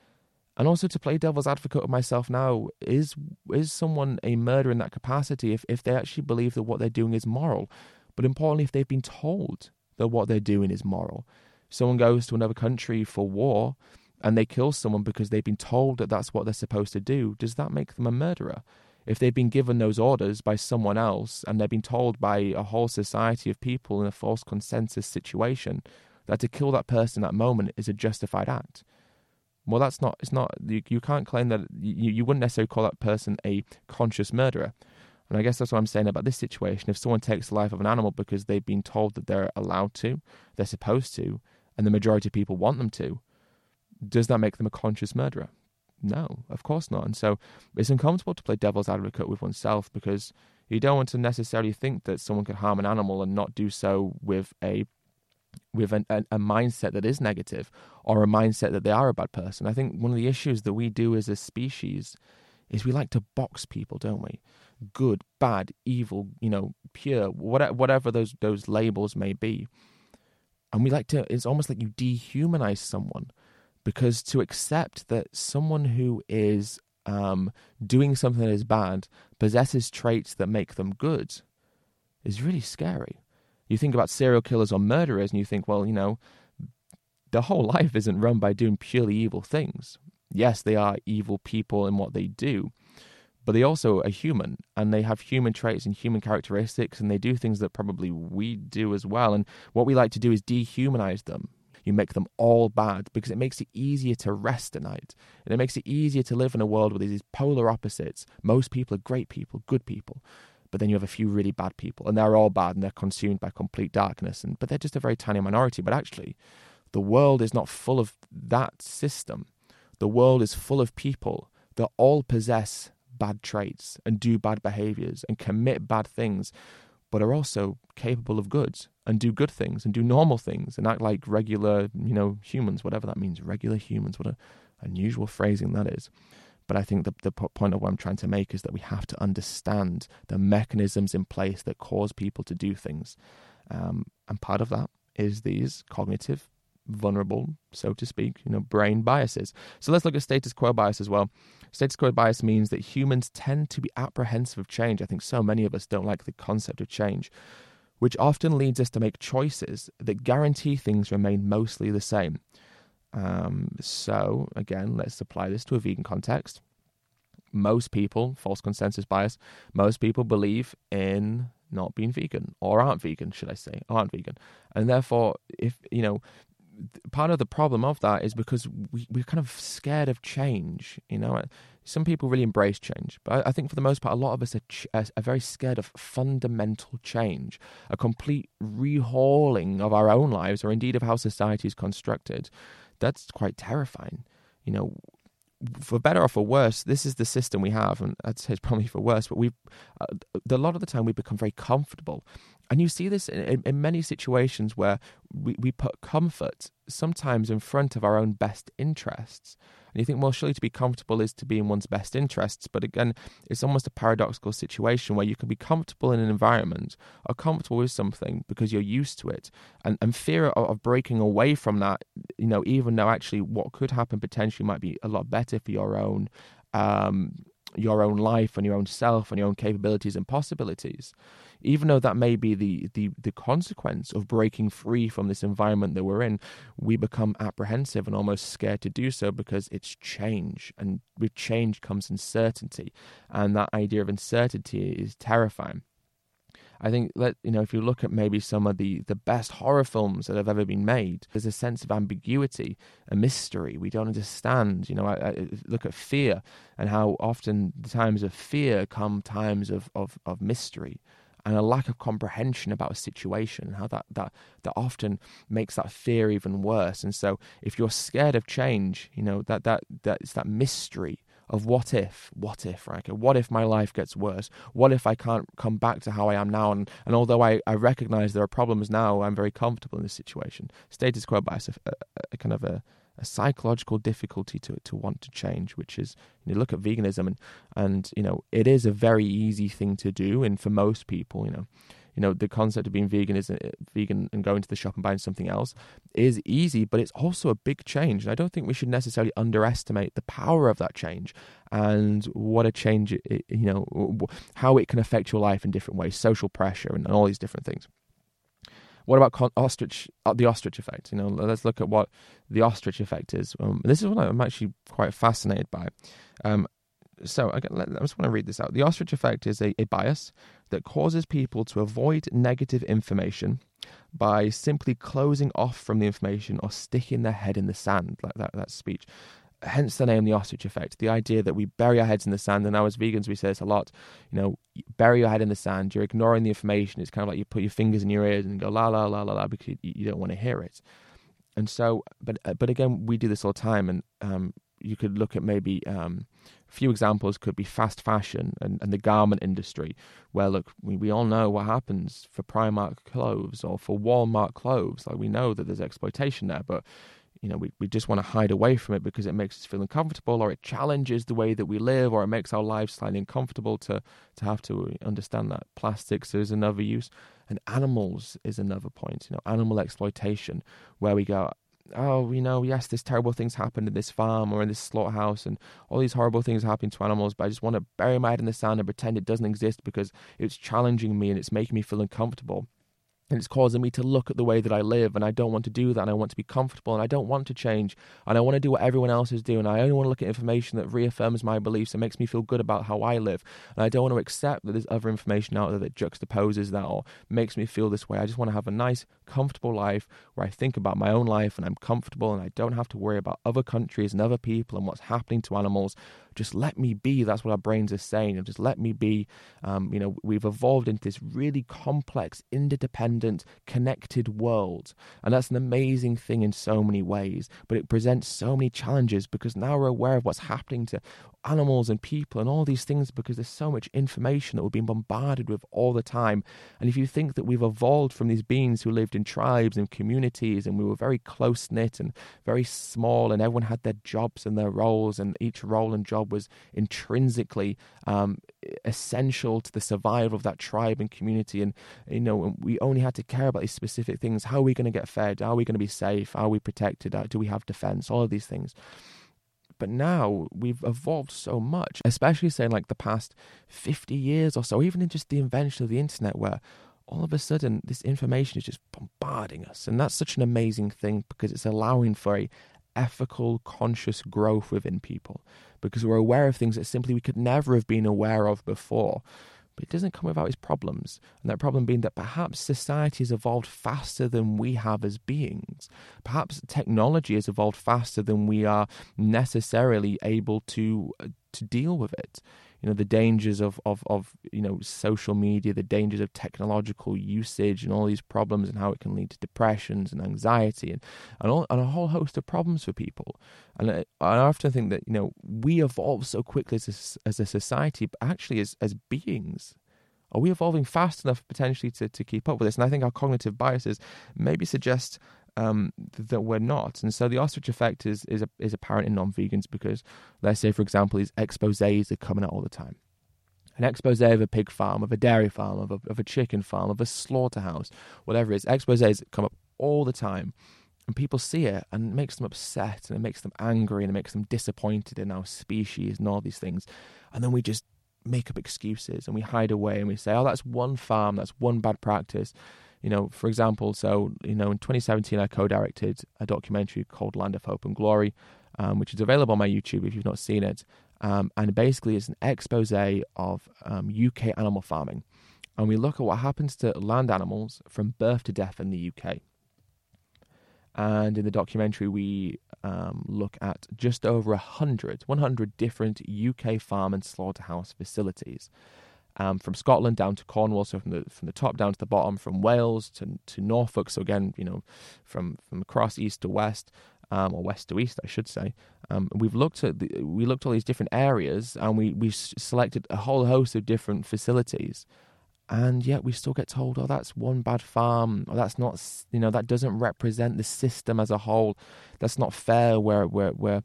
And also to play devil's advocate of myself now is is someone a murderer in that capacity if, if they actually believe that what they're doing is moral. But importantly, if they've been told that what they're doing is moral someone goes to another country for war and they kill someone because they've been told that that's what they're supposed to do, does that make them a murderer? If they've been given those orders by someone else and they've been told by a whole society of people in a false consensus situation that to kill that person at that moment is a justified act, well, that's not, it's not, you, you can't claim that, you, you wouldn't necessarily call that person a conscious murderer. And I guess that's what I'm saying about this situation. If someone takes the life of an animal because they've been told that they're allowed to, they're supposed to, and the majority of people want them to, does that make them a conscious murderer? No, of course not. And so it's uncomfortable to play devil's advocate with oneself because you don't want to necessarily think that someone could harm an animal and not do so with a with an, a, a mindset that is negative or a mindset that they are a bad person. I think one of the issues that we do as a species is we like to box people, don't we? Good, bad, evil, you know, pure, whatever, whatever those those labels may be. And we like to, it's almost like you dehumanize someone because to accept that someone who is um, doing something that is bad possesses traits that make them good is really scary. You think about serial killers or murderers and you think, well, you know, their whole life isn't run by doing purely evil things. Yes, they are evil people in what they do, but they also are human and they have human traits and human characteristics and they do things that probably we do as well. And what we like to do is dehumanize them. You make them all bad because it makes it easier to rest at night. And it makes it easier to live in a world where there's these polar opposites. Most people are great people, good people. But then you have a few really bad people, and they're all bad and they're consumed by complete darkness. And but they're just a very tiny minority. But actually, the world is not full of that system. The world is full of people that all possess bad traits and do bad behaviors and commit bad things, but are also capable of good and do good things and do normal things and act like regular, you know, humans, whatever that means, regular humans. What a unusual phrasing that is. But I think the, the point of what I'm trying to make is that we have to understand the mechanisms in place that cause people to do things. Um, and part of that is these cognitive vulnerable, so to speak, you know, brain biases. So let's look at status quo bias as well. Status quo bias means that humans tend to be apprehensive of change. I think so many of us don't like the concept of change, which often leads us to make choices that guarantee things remain mostly the same. Um, so, again, let's apply this to a vegan context. Most people, false consensus bias, most people believe in not being vegan or aren't vegan, should I say, aren't vegan. And therefore, if, you know, part of the problem of that is because we, we're kind of scared of change. You know, some people really embrace change, but I, think for the most part, a lot of us are, ch- are, very scared of fundamental change, a complete rehauling of our own lives, or indeed of how society is constructed. That's quite terrifying. You know, for better or for worse, this is the system we have, and I'd say it's probably for worse. But we, uh, a lot of the time, we become very comfortable, and you see this in, in many situations where we, we put comfort sometimes in front of our own best interests. And you think, well, surely to be comfortable is to be in one's best interests. But again, it's almost a paradoxical situation where you can be comfortable in an environment or comfortable with something because you're used to it. And, and fear of, of breaking away from that, you know, even though actually what could happen potentially might be a lot better for your own. Um, your own life and your own self and your own capabilities and possibilities even though that may be the, the, the consequence of breaking free from this environment that we're in, we become apprehensive and almost scared to do so because it's change. And with change comes uncertainty. And that idea of uncertainty is terrifying. I think let you know if you look at maybe some of the the best horror films that have ever been made, there's a sense of ambiguity, a mystery. We don't understand. You know, I, I look at fear and how often the times of fear come times of of, of mystery and a lack of comprehension about a situation, how that, that, that often makes that fear even worse. And so if you're scared of change, you know, that, that, that it's that mystery of what if, what if, right? What if my life gets worse? What if I can't come back to how I am now? And, and although I, I recognize there are problems now, I'm very comfortable in this situation. Status quo bias, a, a, a kind of a, a psychological difficulty to to want to change, which is you know, look at veganism and and you know it is a very easy thing to do, and for most people, you know, you know the concept of being vegan is uh, vegan and going to the shop and buying something else is easy, but it's also a big change, and I don't think we should necessarily underestimate the power of that change and what a change, it, you know, how it can affect your life in different ways, social pressure and all these different things. What about con- ostrich? Uh, the ostrich effect. You know, let's look at what the ostrich effect is. Um, this is what I'm actually quite fascinated by. Um, so I, just want to read this out. The ostrich effect is a, a bias that causes people to avoid negative information by simply closing off from the information or sticking their head in the sand, like that, that speech hence the name the ostrich effect the idea that we bury our heads in the sand. And now as vegans we say this a lot you know bury your head in the sand. You're ignoring the information. It's kind of like you put your fingers in your ears and go la la la la la because you, you don't want to hear it. And so but uh, but again we do this all the time. And um, you could look at maybe um, a few examples could be fast fashion and, and the garment industry where look we, we all know what happens for primark clothes or for walmart clothes. Like we know that there's exploitation there but you know, we, we just want to hide away from it because it makes us feel uncomfortable or it challenges the way that we live or it makes our lives slightly uncomfortable to, to have to understand that. Plastics is another use and animals is another point, you know, animal exploitation where we go, oh, you know, yes, this terrible things happened in this farm or in this slaughterhouse, and all these horrible things happen to animals, but I just want to bury my head in the sand and pretend it doesn't exist because it's challenging me and it's making me feel uncomfortable and it's causing me to look at the way that I live, and I don't want to do that. And I want to be comfortable, and I don't want to change, and I want to do what everyone else is doing. I only want to look at information that reaffirms my beliefs and makes me feel good about how I live. And I don't want to accept that there's other information out there that juxtaposes that or makes me feel this way. I just want to have a nice, comfortable life where I think about my own life and I'm comfortable, and I don't have to worry about other countries and other people and what's happening to animals just let me be. That's what our brains are saying. Just let me be. Um, you know, we've evolved into this really complex, interdependent, connected world. And that's an amazing thing in so many ways. But it presents so many challenges because now we're aware of what's happening to animals and people and all these things because there's so much information that we're being bombarded with all the time. And if you think that we've evolved from these beings who lived in tribes and communities and we were very close knit and very small and everyone had their jobs and their roles and each role and job was intrinsically um, essential to the survival of that tribe and community. And you know we only had to care about these specific things. How are we going to get fed? Are we going to be safe? Are we protected? Do we have defense? All of these things. But now we've evolved so much, especially saying like the past 50 years or so, even in just the invention of the internet, where all of a sudden this information is just bombarding us. And that's such an amazing thing because it's allowing for a ethical, conscious growth within people because we're aware of things that simply we could never have been aware of before but it doesn't come without its problems. And that problem being that perhaps society has evolved faster than we have as beings. Perhaps technology has evolved faster than we are necessarily able to uh, to deal with it. You know the dangers of, of, of you know social media, the dangers of technological usage, and all these problems, and how it can lead to depressions and anxiety, and and, all, and a whole host of problems for people. And I, I often think that you know we evolve so quickly as a, as a society, but actually as as beings. Are we evolving fast enough potentially to, to keep up with this? And I think our cognitive biases maybe suggest um, that we're not. And so the ostrich effect is is, a, is apparent in non-vegans because, let's say, for example, these exposés are coming out all the time. An expose of a pig farm, of a dairy farm, of a, of a chicken farm, of a slaughterhouse, whatever it is, exposés come up all the time. And people see it and it makes them upset and it makes them angry and it makes them disappointed in our species and all these things. And then we just make up excuses and we hide away and we say, oh, that's one farm, that's one bad practice you know, for example, so you know, in 2017, I co-directed a documentary called Land of Hope and Glory, um, which is available on my YouTube if you've not seen it. Um, and basically, it's an expose of um, UK animal farming, and we look at what happens to land animals from birth to death in the UK. And in the documentary, we um, look at just over 100, 100 different UK farm and slaughterhouse facilities um, from Scotland down to Cornwall, so from the from the top down to the bottom, from Wales to to Norfolk. So again, you know, from from across east to west, um, or west to east, I should say. Um, we've looked at the, we looked at all these different areas, and we we selected a whole host of different facilities, and yet we still get told, oh, that's one bad farm, or that's not, you know, that doesn't represent the system as a whole. That's not fair. Where where where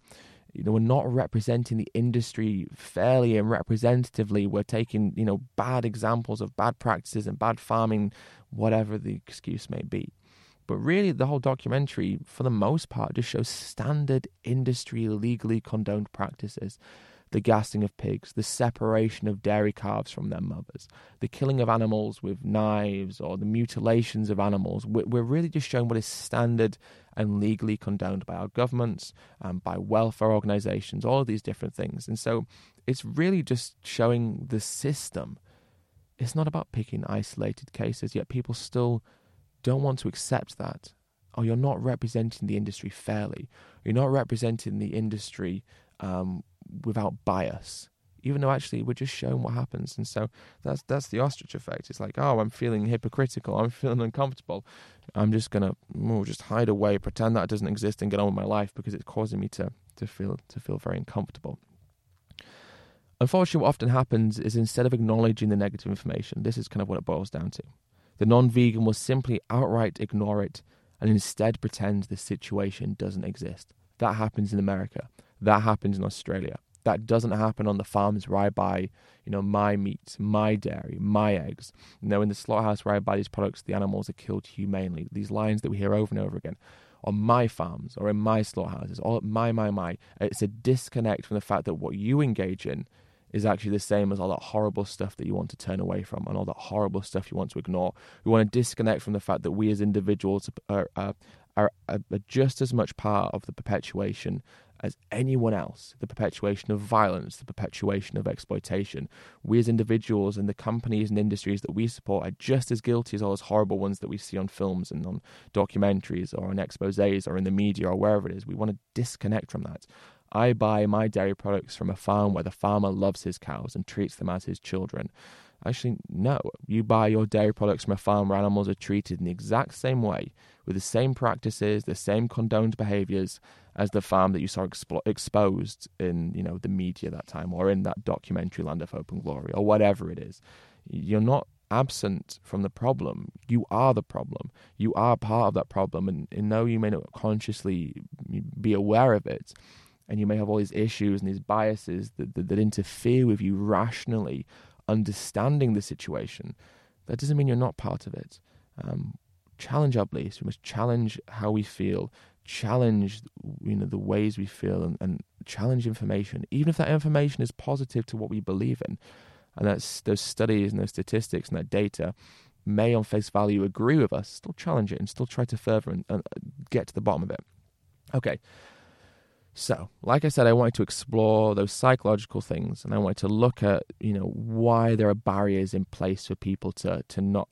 you know, we're not representing the industry fairly and representatively. We're taking, you know, bad examples of bad practices and bad farming, whatever the excuse may be. But really, the whole documentary, for the most part, just shows standard industry legally condoned practices the gassing of pigs, the separation of dairy calves from their mothers, the killing of animals with knives, or the mutilations of animals. We're really just showing what is standard and legally condoned by our governments, and by welfare organizations, all of these different things. And so it's really just showing the system. It's not about picking isolated cases, yet people still don't want to accept that. Oh, you're not representing the industry fairly. You're not representing the industry um, without bias, even though actually we're just showing what happens. And so that's that's the ostrich effect. It's like, oh, I'm feeling hypocritical. I'm feeling uncomfortable. I'm just gonna oh, just hide away, pretend that it doesn't exist, and get on with my life because it's causing me to to feel to feel very uncomfortable. Unfortunately, what often happens is instead of acknowledging the negative information, this is kind of what it boils down to. The non vegan will simply outright ignore it and instead pretend the situation doesn't exist. That happens in America. That happens in Australia. That doesn't happen on the farms where I buy, you know, my meat, my dairy, my eggs. You know, in the slaughterhouse where I buy these products, the animals are killed humanely. These lines that we hear over and over again on my farms or in my slaughterhouses, all my, my, my. It's a disconnect from the fact that what you engage in is actually the same as all that horrible stuff that you want to turn away from and all that horrible stuff you want to ignore. We want to disconnect from the fact that we as individuals are, are, are, are just as much part of the perpetuation as anyone else the perpetuation of violence, the perpetuation of exploitation. We as individuals and the companies and industries that we support are just as guilty as all those horrible ones that we see on films and on documentaries or on exposes or in the media or wherever it is. We want to disconnect from that. I buy my dairy products from a farm where the farmer loves his cows and treats them as his children. Actually, no. You buy your dairy products from a farm where animals are treated in the exact same way, with the same practices, the same condoned behaviours as the farm that you saw expo- exposed in, you know, the media that time, or in that documentary Land of Hope and Glory, or whatever it is. You're not absent from the problem. You are the problem. You are part of that problem, and, and though you may not consciously be aware of it, and you may have all these issues and these biases that, that, that interfere with you rationally understanding the situation, that doesn't mean you're not part of it. Um, challenge our beliefs. We must challenge how we feel, challenge you know the ways we feel, and, and challenge information, even if that information is positive to what we believe in. And that's those studies and those statistics and that data may, on face value, agree with us. Still challenge it and still try to further and, and get to the bottom of it. Okay, so, like I said, I wanted to explore those psychological things and I wanted to look at, you know, why there are barriers in place for people to, to not,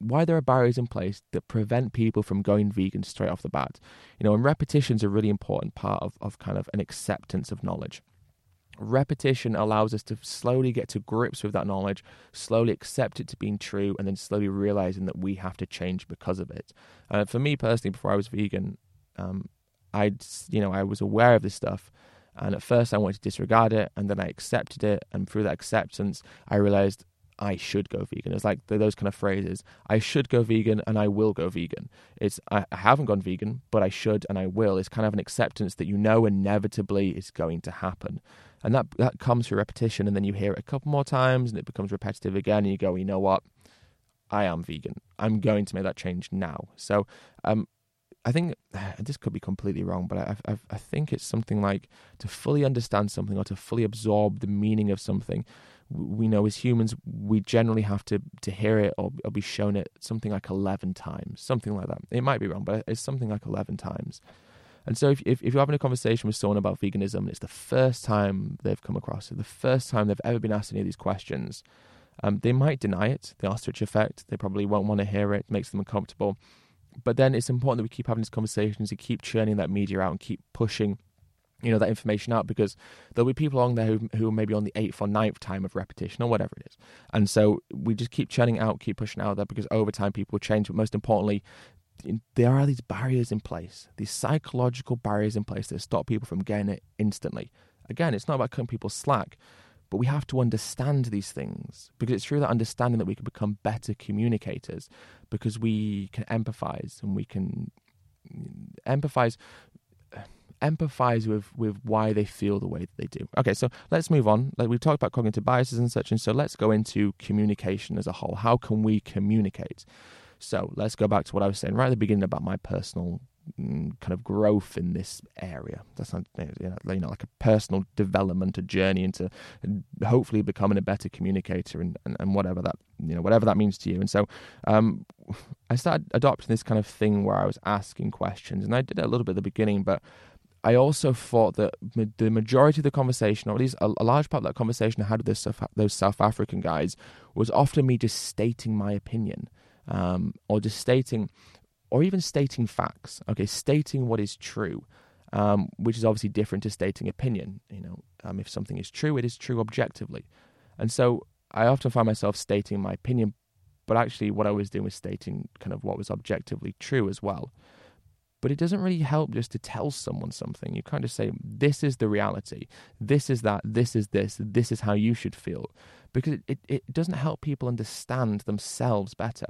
why there are barriers in place that prevent people from going vegan straight off the bat. You know, and repetition's a really important part of, of kind of an acceptance of knowledge. repetition allows us to slowly get to grips with that knowledge, slowly accept it to being true, and then slowly realizing that we have to change because of it. Uh, for me personally, before I was vegan, um, I you know I was aware of this stuff, and at first I wanted to disregard it, and then I accepted it, and through that acceptance, I realized I should go vegan. It's like those kind of phrases. I should go vegan and I will go vegan. It's I haven't gone vegan, but I should and I will. It's kind of an acceptance that you know inevitably is going to happen. And that that comes through repetition and then you hear it a couple more times and it becomes repetitive again and you go, you know what? I am vegan. I'm going to make that change now. So um, I think this could be completely wrong, but I, I, I think it's something like to fully understand something or to fully absorb the meaning of something. We know as humans, we generally have to, to hear it or, or be shown it something like 11 times, something like that. It might be wrong, but it's something like 11 times. And so, if, if, if, you're having a conversation with someone about veganism, and it's the first time they've come across it, the first time they've ever been asked any of these questions, um, they might deny it, the ostrich effect. They probably won't want to hear it, it makes them uncomfortable. But then it's important that we keep having these conversations and keep churning that media out and keep pushing you know that information out because there'll be people along there who who are maybe on the eighth or ninth time of repetition or whatever it is, and so we just keep churning out, keep pushing out there because over time people change. But most importantly, there are these barriers in place, these psychological barriers in place that stop people from getting it instantly. Again, it's not about cutting people slack, but we have to understand these things because it's through that understanding that we can become better communicators because we can empathize and we can mm, empathize empathize with with why they feel the way that they do. Okay, so let's move on. Like we've talked about cognitive biases and such, and so let's go into communication as a whole. How can we communicate? So let's go back to what I was saying right at the beginning about my personal Mm, kind of growth in this area. That's not, you know, like a personal development, a journey into hopefully becoming a better communicator and, and, and whatever that you know whatever that means to you. And so um, I started adopting this kind of thing where I was asking questions, and I did a little bit at the beginning, but I also thought that the majority of the conversation, or at least a, a large part of that conversation I had with those South, those South African guys, was often me just stating my opinion. Um, or just stating or even stating facts. Okay, stating what is true, um, which is obviously different to stating opinion. You know, um, if something is true, it is true objectively, and so I often find myself stating my opinion, but actually what I was doing was stating kind of what was objectively true as well. But it doesn't really help just to tell someone something. You kind of say, this is the reality, this is that, this is this, this is how you should feel. Because it, it, it doesn't help people understand themselves better.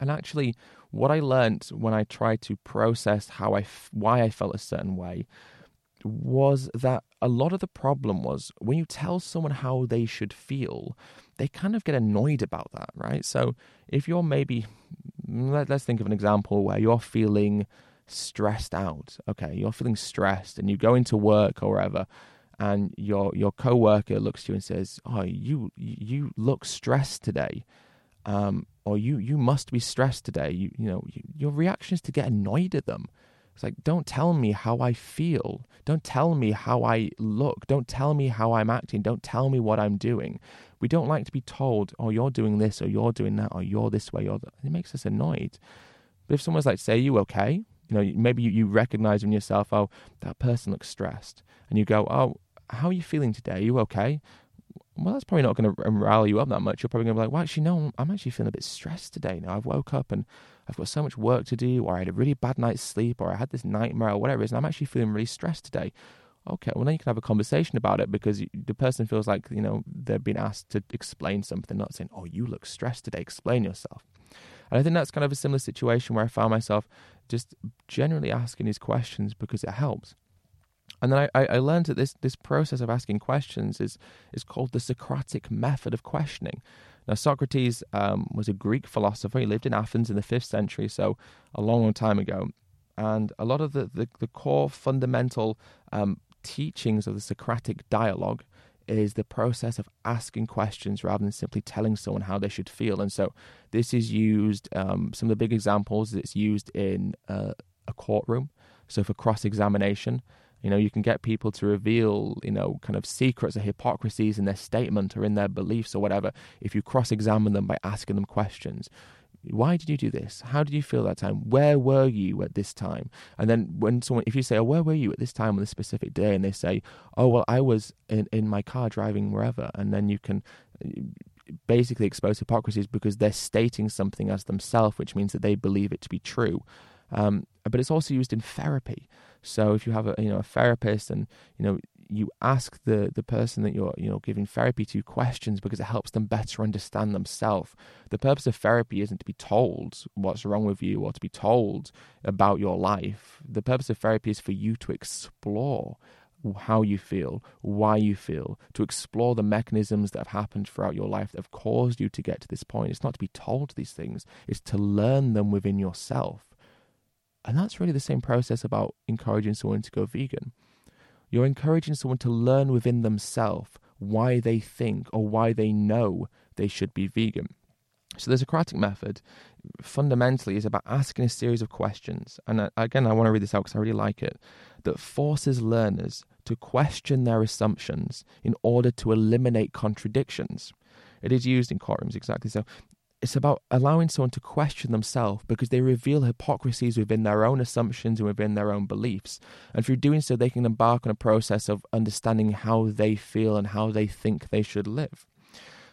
And actually, what I learned when I tried to process how I f- why I felt a certain way was that a lot of the problem was when you tell someone how they should feel, they kind of get annoyed about that, right? So if you're maybe, let, us think of an example where you're feeling stressed out. Okay, you're feeling stressed, and you go into work or wherever, and your your coworker looks at you and says, "Oh, you you look stressed today." Um, or you you must be stressed today. You you know you, your reaction is to get annoyed at them. It's like don't tell me how I feel. Don't tell me how I look. Don't tell me how I'm acting. Don't tell me what I'm doing. We don't like to be told, "Oh, you're doing this, or you're doing that, or you're this way." Or that. it makes us annoyed. But if someone's like, "Say, you okay?" You know, maybe you, you recognize in yourself, "Oh, that person looks stressed," and you go, "Oh, how are you feeling today? Are you okay?" well, that's probably not going to rally you up that much. You're probably going to be like, well, actually, no, I'm actually feeling a bit stressed today. Now I've woke up and I've got so much work to do, or I had a really bad night's sleep, or I had this nightmare, or whatever it is, and I'm actually feeling really stressed today. Okay, well, then you can have a conversation about it because the person feels like, you know, they've been asked to explain something, not saying, oh, you look stressed today, explain yourself. And I think that's kind of a similar situation where I found myself just generally asking these questions because it helps. And then I, I learned that this, this process of asking questions is, is called the Socratic method of questioning. Now, Socrates um, was a Greek philosopher. He lived in Athens in the fifth century, so a long, long time ago. And a lot of the, the, the core fundamental um, teachings of the Socratic dialogue is the process of asking questions rather than simply telling someone how they should feel. And so this is used, um, some of the big examples, it's used in uh, a courtroom. So for cross examination, you know, you can get people to reveal, you know, kind of secrets or hypocrisies in their statement or in their beliefs or whatever if you cross examine them by asking them questions. Why did you do this? How did you feel that time? Where were you at this time? And then when someone, if you say, "Oh, where were you at this time on this specific day?" and they say, "Oh, well, I was in in my car driving wherever," and then you can basically expose hypocrisies because they're stating something as themselves, which means that they believe it to be true. Um, but it's also used in therapy. So if you have a you know a therapist and you know you ask the the person that you're you know giving therapy to questions because it helps them better understand themselves. The purpose of therapy isn't to be told what's wrong with you or to be told about your life. The purpose of therapy is for you to explore how you feel, why you feel, to explore the mechanisms that have happened throughout your life that have caused you to get to this point. It's not to be told these things, it's to learn them within yourself. And that's really the same process about encouraging someone to go vegan. You're encouraging someone to learn within themselves why they think or why they know they should be vegan. So the Socratic method fundamentally is about asking a series of questions. And uh, again, I want to read this out because I really like it. That forces learners to question their assumptions in order to eliminate contradictions. It is used in courtrooms exactly so. It's about allowing someone to question themselves because they reveal hypocrisies within their own assumptions and within their own beliefs. And through doing so, they can embark on a process of understanding how they feel and how they think they should live.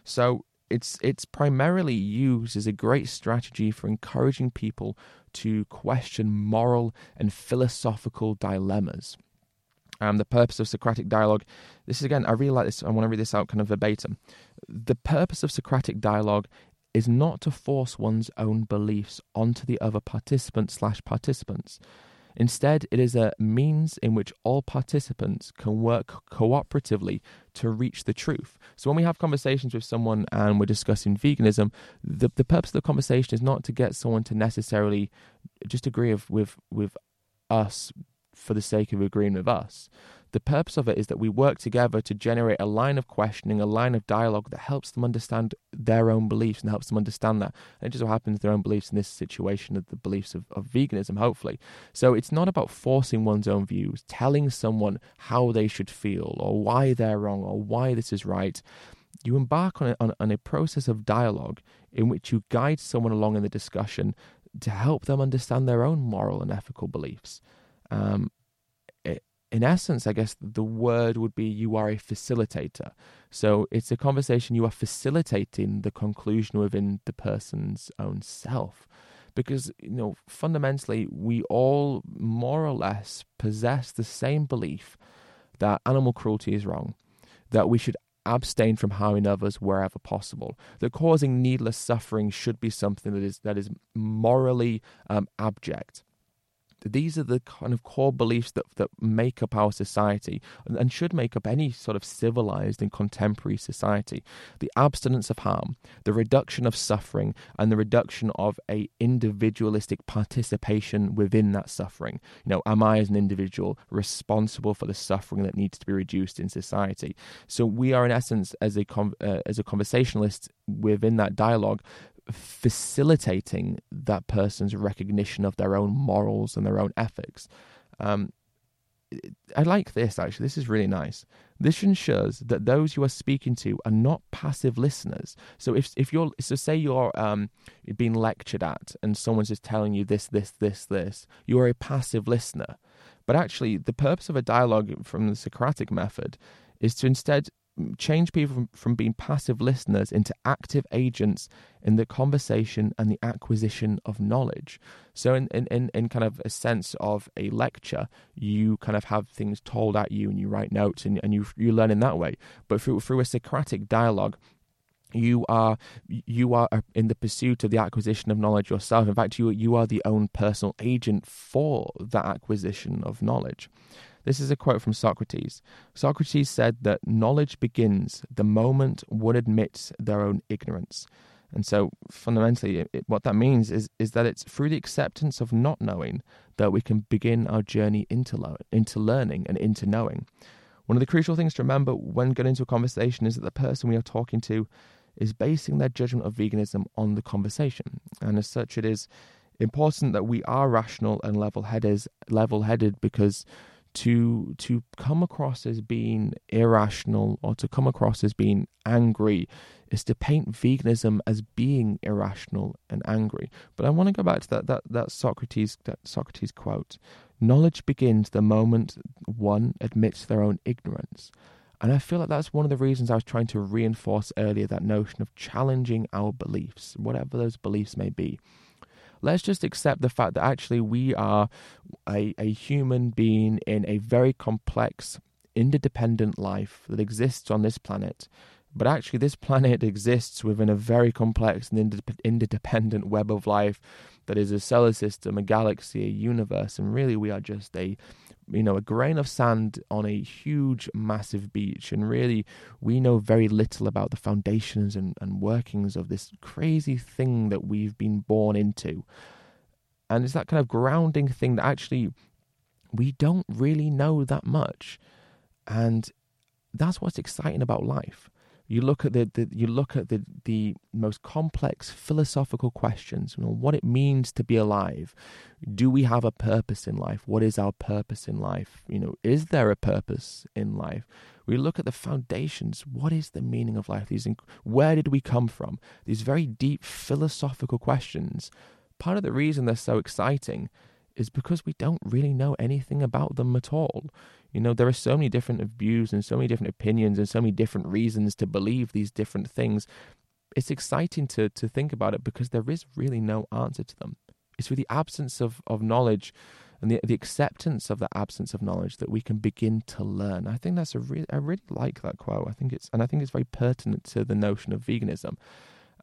So it's it's primarily used as a great strategy for encouraging people to question moral and philosophical dilemmas. Um, the purpose of Socratic dialogue. This is again, I really like this. I want to read this out kind of verbatim. The purpose of Socratic dialogue is not to force one's own beliefs onto the other participant slash participants. Instead, it is a means in which all participants can work cooperatively to reach the truth. So, when we have conversations with someone and we're discussing veganism, the, the purpose of the conversation is not to get someone to necessarily just agree with, with, with us for the sake of agreeing with us. The purpose of it is that we work together to generate a line of questioning, a line of dialogue that helps them understand their own beliefs and helps them understand that. And it just so happens their own beliefs in this situation are the beliefs of, of veganism, hopefully. So it's not about forcing one's own views, telling someone how they should feel or why they're wrong or why this is right. You embark on a, on, on a process of dialogue in which you guide someone along in the discussion to help them understand their own moral and ethical beliefs. Um, in essence, I guess the word would be you are a facilitator. So it's a conversation you are facilitating the conclusion within the person's own self. Because, you know, fundamentally, we all more or less possess the same belief that animal cruelty is wrong, that we should abstain from harming others wherever possible, that causing needless suffering should be something that is, that is morally um, abject these are the kind of core beliefs that, that make up our society and, and should make up any sort of civilized and contemporary society. The abstinence of harm, the reduction of suffering, and the reduction of a individualistic participation within that suffering. You know, am I as an individual responsible for the suffering that needs to be reduced in society? So we are, in essence, as a uh, as a conversationalist within that dialogue, facilitating that person's recognition of their own morals and their own ethics. Um, I like this actually. This is really nice. This ensures that those you are speaking to are not passive listeners. So if if you're so say you're um being lectured at and someone's just telling you this this this this, you are a passive listener. But actually, the purpose of a dialogue from the Socratic method is to instead change people from, from being passive listeners into active agents in the conversation and the acquisition of knowledge. So, in, in, in kind of a sense of a lecture, you kind of have things told at you and you write notes and, and you, you learn in that way. But through, through a Socratic dialogue, you are you are uh, in the pursuit of the acquisition of knowledge yourself. In fact, you you are the own personal agent for that acquisition of knowledge. This is a quote from Socrates. Socrates said that knowledge begins the moment one admits their own ignorance. And so, fundamentally, it, what that means is, is that it's through the acceptance of not knowing that we can begin our journey into, lo- into learning and into knowing. One of the crucial things to remember when getting into a conversation is that the person we are talking to is basing their judgment of veganism on the conversation. And as such, it is important that we are rational and level-headed, level-headed because to to come across as being irrational or to come across as being angry is to paint veganism as being irrational and angry. But I want to go back to that that, that Socrates that Socrates quote. Knowledge begins the moment one admits their own ignorance. And I feel like that's one of the reasons I was trying to reinforce earlier that notion of challenging our beliefs, whatever those beliefs may be. Let's just accept the fact that actually we are a, a human being in a very complex, interdependent life that exists on this planet. But actually, this planet exists within a very complex and interdependent web of life that is a solar system, a galaxy, a universe, and really we are just a you know, a grain of sand on a huge, massive beach. And really, we know very little about the foundations and, and workings of this crazy thing that we've been born into. And it's that kind of grounding thing that actually we don't really know that much. And that's what's exciting about life. You look at the, the you look at the the most complex philosophical questions. You know what it means to be alive. Do we have a purpose in life? What is our purpose in life? You know, is there a purpose in life? We look at the foundations. What is the meaning of life? These where did we come from? These very deep philosophical questions. Part of the reason they're so exciting is because we don't really know anything about them at all. You know, there are so many different views and so many different opinions and so many different reasons to believe these different things. It's exciting to to think about it because there is really no answer to them. It's with the absence of, of knowledge and the, the acceptance of the absence of knowledge that we can begin to learn. I think that's a really I really like that quote. I think it's and I think it's very pertinent to the notion of veganism.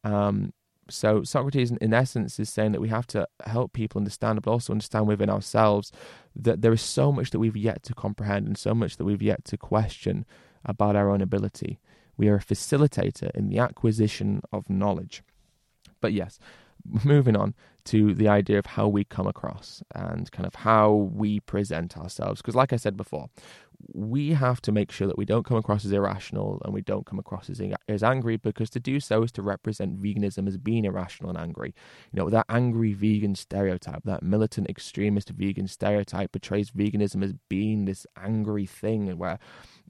Um, so Socrates, in essence, is saying that we have to help people understand, but also understand within ourselves that there is so much that we've yet to comprehend and so much that we've yet to question about our own ability. We are a facilitator in the acquisition of knowledge. But yes, moving on to the idea of how we come across and kind of how we present ourselves. Because, like I said before, we have to make sure that we don't come across as irrational and we don't come across as, as angry because to do so is to represent veganism as being irrational and angry. You know, that angry vegan stereotype, that militant extremist vegan stereotype portrays veganism as being this angry thing where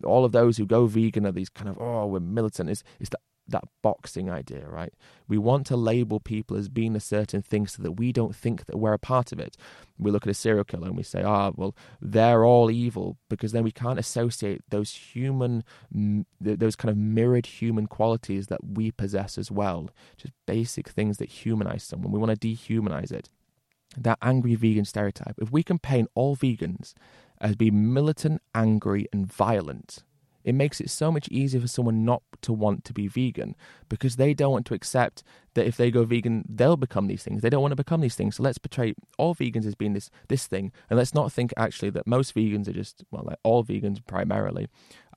all of those who go vegan are these kind of, oh, we're militant. Is is the that boxing idea, right? We want to label people as being a certain thing so that we don't think that we're a part of it. We look at a serial killer and we say, ah, oh, well, they're all evil, because then we can't associate those human, those kind of mirrored human qualities that we possess as well. Just basic things that humanize someone. We want to dehumanize it. That angry vegan stereotype. If we can paint all vegans as being militant, angry, and violent, it makes it so much easier for someone not to want to be vegan because they don't want to accept that if they go vegan, they'll become these things. They don't want to become these things. So let's portray all vegans as being this this thing, and let's not think actually that most vegans are just well, like all vegans primarily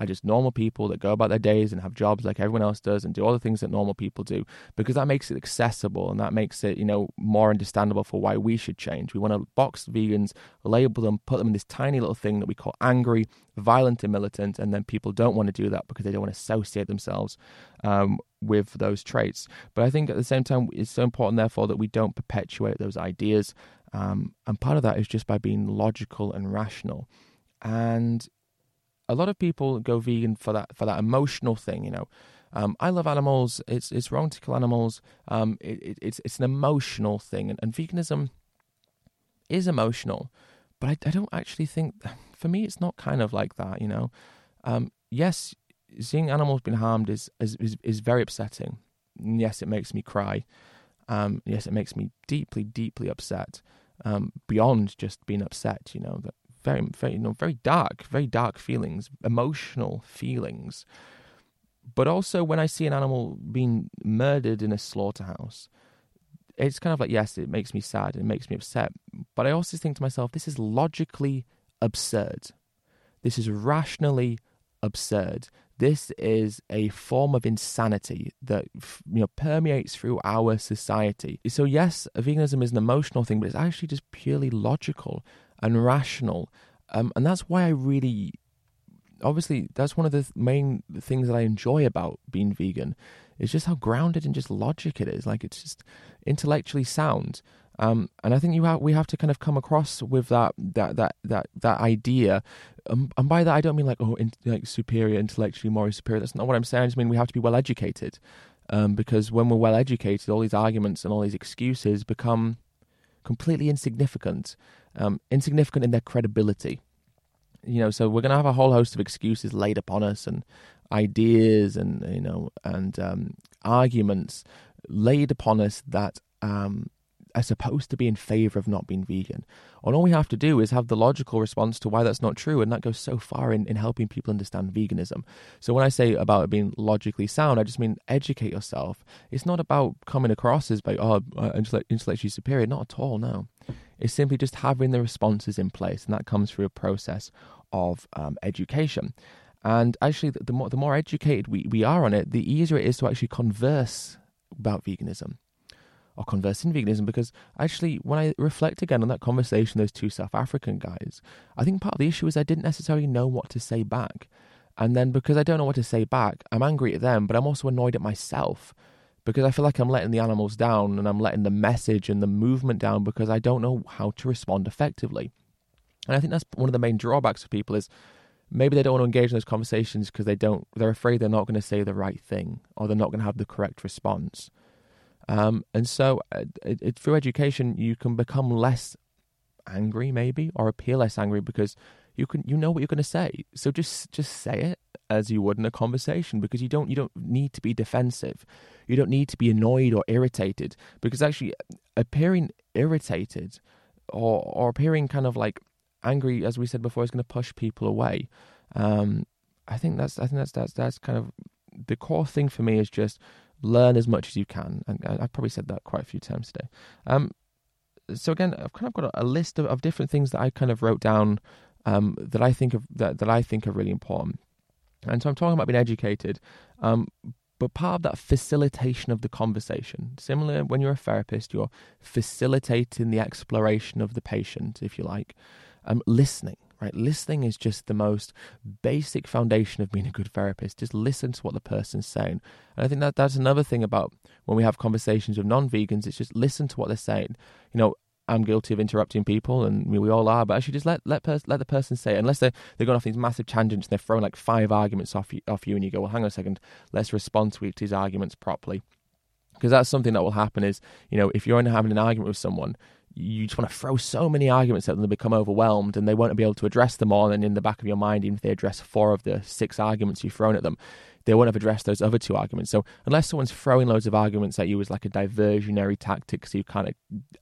are just normal people that go about their days and have jobs like everyone else does and do all the things that normal people do because that makes it accessible and that makes it, you know, more understandable for why we should change. We want to box vegans, label them, put them in this tiny little thing that we call angry, violent, and militant, and then people don't want to do that because they don't want to associate themselves um, with those traits. But I think at the same time, it's so important, therefore, that we don't perpetuate those ideas. Um, and part of that is just by being logical and rational. And a lot of people go vegan for that for that emotional thing. You know, um, I love animals. It's it's wrong to kill animals. Um, it, it, it's it's an emotional thing, and, and veganism is emotional, but I, I, don't actually think. For me, it's not kind of like that. You know, um, yes, seeing animals being harmed is is is, is very upsetting. yes, it makes me cry. Um, yes, it makes me deeply, deeply upset. Um, beyond just being upset, you know that very, very, you know, very dark, very dark feelings, emotional feelings. But also, when I see an animal being murdered in a slaughterhouse, it's kind of like, yes, it makes me sad, it makes me upset. But I also think to myself, this is logically absurd. This is rationally absurd. This is a form of insanity that you know permeates through our society. So yes, veganism is an emotional thing, but it's actually just purely logical and rational. Um, and that's why I really, obviously, that's one of the main things that I enjoy about being vegan is just how grounded and just logic it is. Like it's just intellectually sound. Um, and I think you have we have to kind of come across with that that that that that idea, um, and by that I don't mean like oh in, like superior intellectually morally superior. That's not what I'm saying. I just mean we have to be well educated, um, because when we're well educated, all these arguments and all these excuses become completely insignificant, um, insignificant in their credibility. You know, so we're going to have a whole host of excuses laid upon us and ideas and you know and um, arguments laid upon us that um, are supposed to be in favor of not being vegan. And all we have to do is have the logical response to why that's not true, and that goes so far in, in helping people understand veganism. So when I say about it being logically sound, I just mean educate yourself. It's not about coming across as like, oh, uh, intellectually superior. Not at all, no. It's simply just having the responses in place, and that comes through a process of um, education. And actually, the, the more the more educated we, we are on it, the easier it is to actually converse about veganism or conversing veganism because actually when I reflect again on that conversation those two South African guys, I think part of the issue is I didn't necessarily know what to say back. And then because I don't know what to say back, I'm angry at them, but I'm also annoyed at myself because I feel like I'm letting the animals down and I'm letting the message and the movement down because I don't know how to respond effectively. And I think that's one of the main drawbacks for people is maybe they don't want to engage in those conversations because they don't they're afraid they're not going to say the right thing or they're not going to have the correct response. Um, and so, uh, it, it, through education, you can become less angry, maybe, or appear less angry because you can you know what you're going to say. So just just say it as you would in a conversation because you don't you don't need to be defensive. You don't need to be annoyed or irritated because actually appearing irritated or or appearing kind of like angry, as we said before, is going to push people away. Um, I think that's I think that's that's that's kind of the core thing for me is just learn as much as you can. And I've probably said that quite a few times today. Um, so again, I've kind of got a, list of, of different things that I kind of wrote down um, that I think of that, that I think are really important. And so I'm talking about being educated, um, but part of that facilitation of the conversation. Similar when you're a therapist, you're facilitating the exploration of the patient, if you like, um, listening right? Listening is just the most basic foundation of being a good therapist. Just listen to what the person's saying. And I think that that's another thing about when we have conversations with non-vegans, it's just listen to what they're saying. You know, I'm guilty of interrupting people, and we we all are. But actually, just let let pers- let the person say it. Unless they they're going off these massive tangents and they're throwing like five arguments off you, off you, and you go, well, hang on a second, let's respond to each of these arguments properly. Because that's something that will happen. Is you know, if you're having an argument with someone, you just want to throw so many arguments at them they become overwhelmed and they won't be able to address them all. And in the back of your mind, even if they address four of the six arguments you've thrown at them, they won't have addressed those other two arguments. So unless someone's throwing loads of arguments at you as like a diversionary tactic, so you kind of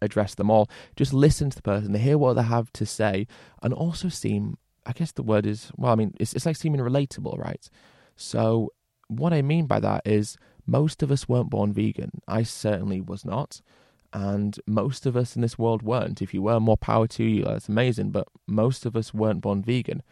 address them all, just listen to the person, hear what they have to say, and also seem. I guess the word is well. I mean, it's it's like seeming relatable, right? So what I mean by that is most of us weren't born vegan. I certainly was not and most of us in this world weren't. If you were, more power to you, that's amazing, but most of us weren't born vegan.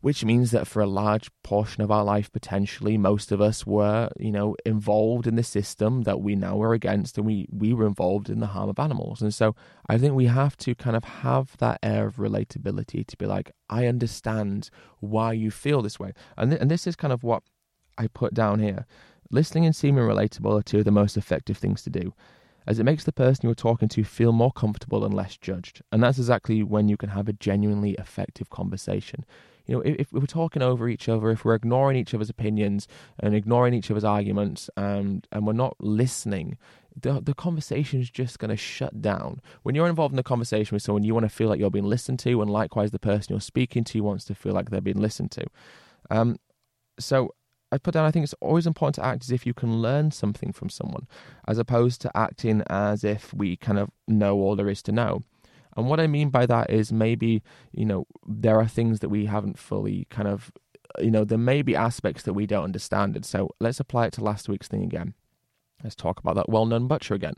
Which means that for a large portion of our life, potentially, most of us were, you know, involved in the system that we now are against, and we, we were involved in the harm of animals. And so I think we have to kind of have that air of relatability to be like, I understand why you feel this way. And, th- and this is kind of what I put down here. Listening and seeming relatable are two of the most effective things to do as it makes the person you're talking to feel more comfortable and less judged. And that's exactly when you can have a genuinely effective conversation. You know, if, if we're talking over each other, if we're ignoring each other's opinions and ignoring each other's arguments, and and we're not listening, the the conversation is just going to shut down. When you're involved in a conversation with someone, you want to feel like you're being listened to, and likewise, the person you're speaking to wants to feel like they're being listened to. Um, so I put down, I think it's always important to act as if you can learn something from someone, as opposed to acting as if we kind of know all there is to know. And what I mean by that is maybe, you know, there are things that we haven't fully kind of, you know, there may be aspects that we don't understand. And so let's apply it to last week's thing again. Let's talk about that well known butcher again.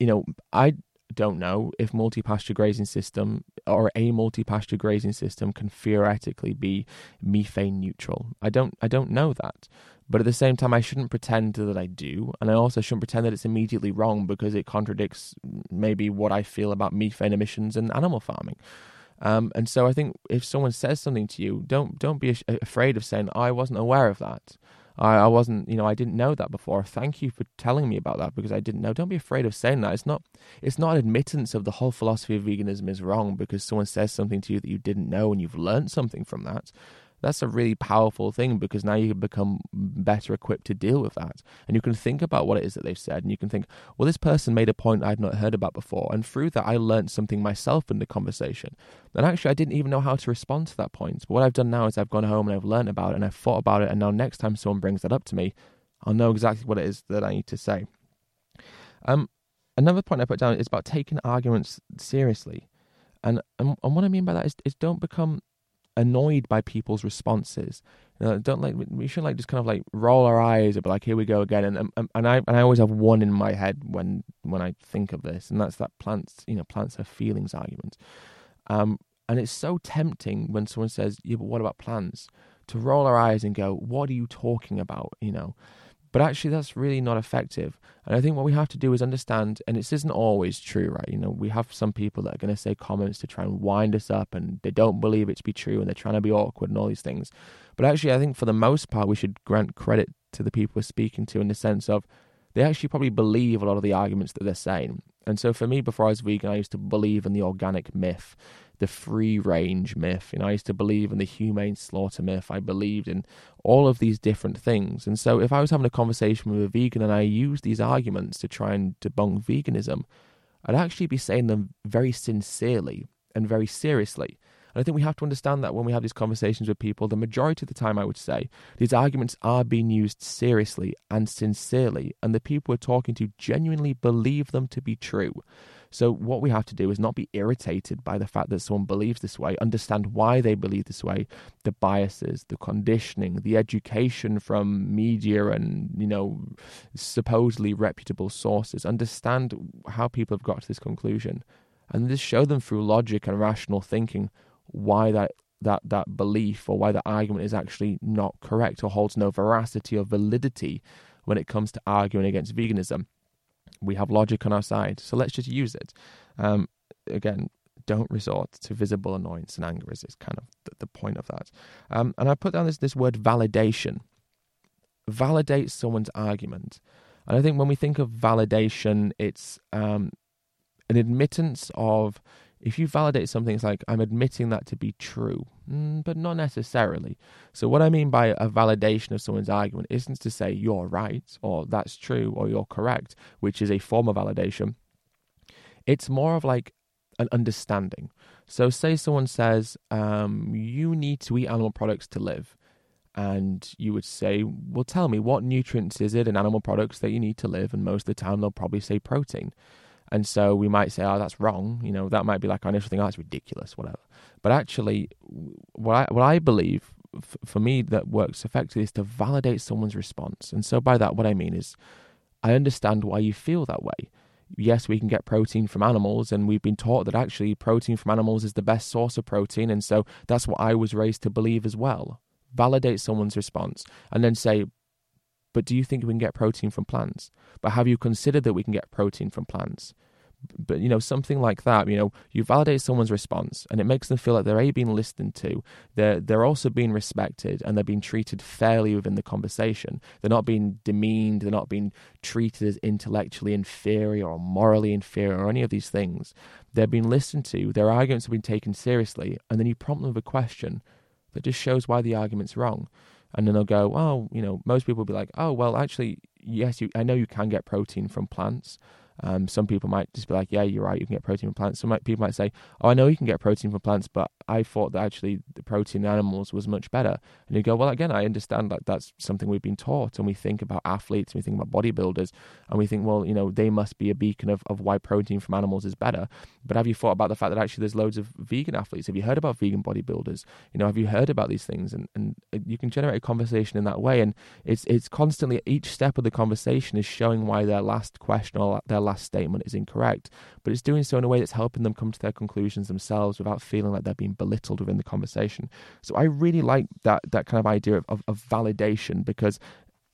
You know, I don't know if multi-pasture grazing system or a multi-pasture grazing system can theoretically be methane neutral. I don't I don't know that. But at the same time I shouldn't pretend that I do and I also shouldn't pretend that it's immediately wrong because it contradicts maybe what I feel about methane emissions and animal farming. Um, and so I think if someone says something to you, don't don't be afraid of saying I wasn't aware of that. I, I wasn't, you know, I didn't know that before. Thank you for telling me about that because I didn't know. Don't be afraid of saying that. It's not, it's not an admittance of the whole philosophy of veganism is wrong because someone says something to you that you didn't know and you've learned something from that that's a really powerful thing because now you become better equipped to deal with that. And you can think about what it is that they've said and you can think, well, this person made a point I'd not heard about before. And through that, I learned something myself in the conversation. And actually, I didn't even know how to respond to that point. But what I've done now is I've gone home and I've learned about it and I've thought about it. And now, next time someone brings that up to me, I'll know exactly what it is that I need to say. Um, another point I put down is about taking arguments seriously. And, and, and what I mean by that is, is don't become annoyed by people's responses. You know, don't like we shouldn't like just kind of like roll our eyes and be like, here we go again. And, and and I and I always have one in my head when when I think of this, and that's that plants you know plants have feelings argument. Um, and it's so tempting when someone says, yeah, but what about plants? To roll our eyes and go, what are you talking about? You know, but actually, that's really not effective. And I think what we have to do is understand, and this isn't always true, right? You know, we have some people that are going to say comments to try and wind us up, and they don't believe it to be true, and they're trying to be awkward and all these things. But actually, I think for the most part, we should grant credit to the people we're speaking to in the sense of they actually probably believe a lot of the arguments that they're saying. And so for me, before I was vegan, I used to believe in the organic myth the free range myth. You know, I used to believe in the humane slaughter myth. I believed in all of these different things. And so if I was having a conversation with a vegan and I used these arguments to try and debunk veganism, I'd actually be saying them very sincerely and very seriously. And I think we have to understand that when we have these conversations with people, the majority of the time, I would say, these arguments are being used seriously and sincerely, and the people we're talking to genuinely believe them to be true. So, what we have to do is not be irritated by the fact that someone believes this way, understand why they believe this way, the biases, the conditioning, the education from media and, you know, supposedly reputable sources, understand how people have got to this conclusion, and just show them through logic and rational thinking why that that that belief or why the argument is actually not correct or holds no veracity or validity when it comes to arguing against veganism we have logic on our side, so let's just use it. Um, again, don't resort to visible annoyance and anger is, is kind of the, the point of that. Um, and I put down this, this word validation. Validate someone's argument. And I think when we think of validation, it's um, an admittance of if you validate something, it's like I'm admitting that to be true, mm, but not necessarily. So, what I mean by a validation of someone's argument isn't to say you're right or that's true or you're correct, which is a form of validation. It's more of like an understanding. So, say someone says, um, you need to eat animal products to live. And you would say, well, tell me, what nutrients is it in animal products that you need to live? And most of the time, they'll probably say protein. And so we might say, oh, that's wrong. You know, that might be like our initial thing, oh, that's ridiculous, whatever. But actually, what I, what I believe f- for me that works effectively is to validate someone's response. And so by that, what I mean is, I understand why you feel that way. Yes, we can get protein from animals, and we've been taught that actually protein from animals is the best source of protein. And so that's what I was raised to believe as well. Validate someone's response and then say, but do you think we can get protein from plants? But have you considered that we can get protein from plants? But you know, something like that, you know, you validate someone's response and it makes them feel like they're A being listened to, they're they're also being respected and they're being treated fairly within the conversation. They're not being demeaned, they're not being treated as intellectually inferior or morally inferior or any of these things. They're being listened to, their arguments have been taken seriously, and then you prompt them with a question that just shows why the argument's wrong and then they'll go, oh, you know, most people will be like, oh, well, actually, yes, you, I know you can get protein from plants, um, some people might just be like, yeah, you're right, you can get protein from plants. Some people might say, oh, I know you can get protein from plants, but I thought that actually the protein in animals was much better. And you go, well, again, I understand that that's something we've been taught. And we think about athletes, we think about bodybuilders, and we think, well, you know, they must be a beacon of, of why protein from animals is better. But have you thought about the fact that actually there's loads of vegan athletes? Have you heard about vegan bodybuilders? You know, have you heard about these things? And, and you can generate a conversation in that way. And it's, it's constantly, each step of the conversation is showing why their last question or their last statement is incorrect, but it's doing so in a way that's helping them come to their conclusions themselves without feeling like they're being belittled within the conversation. So I really like that that kind of idea of, of, of validation because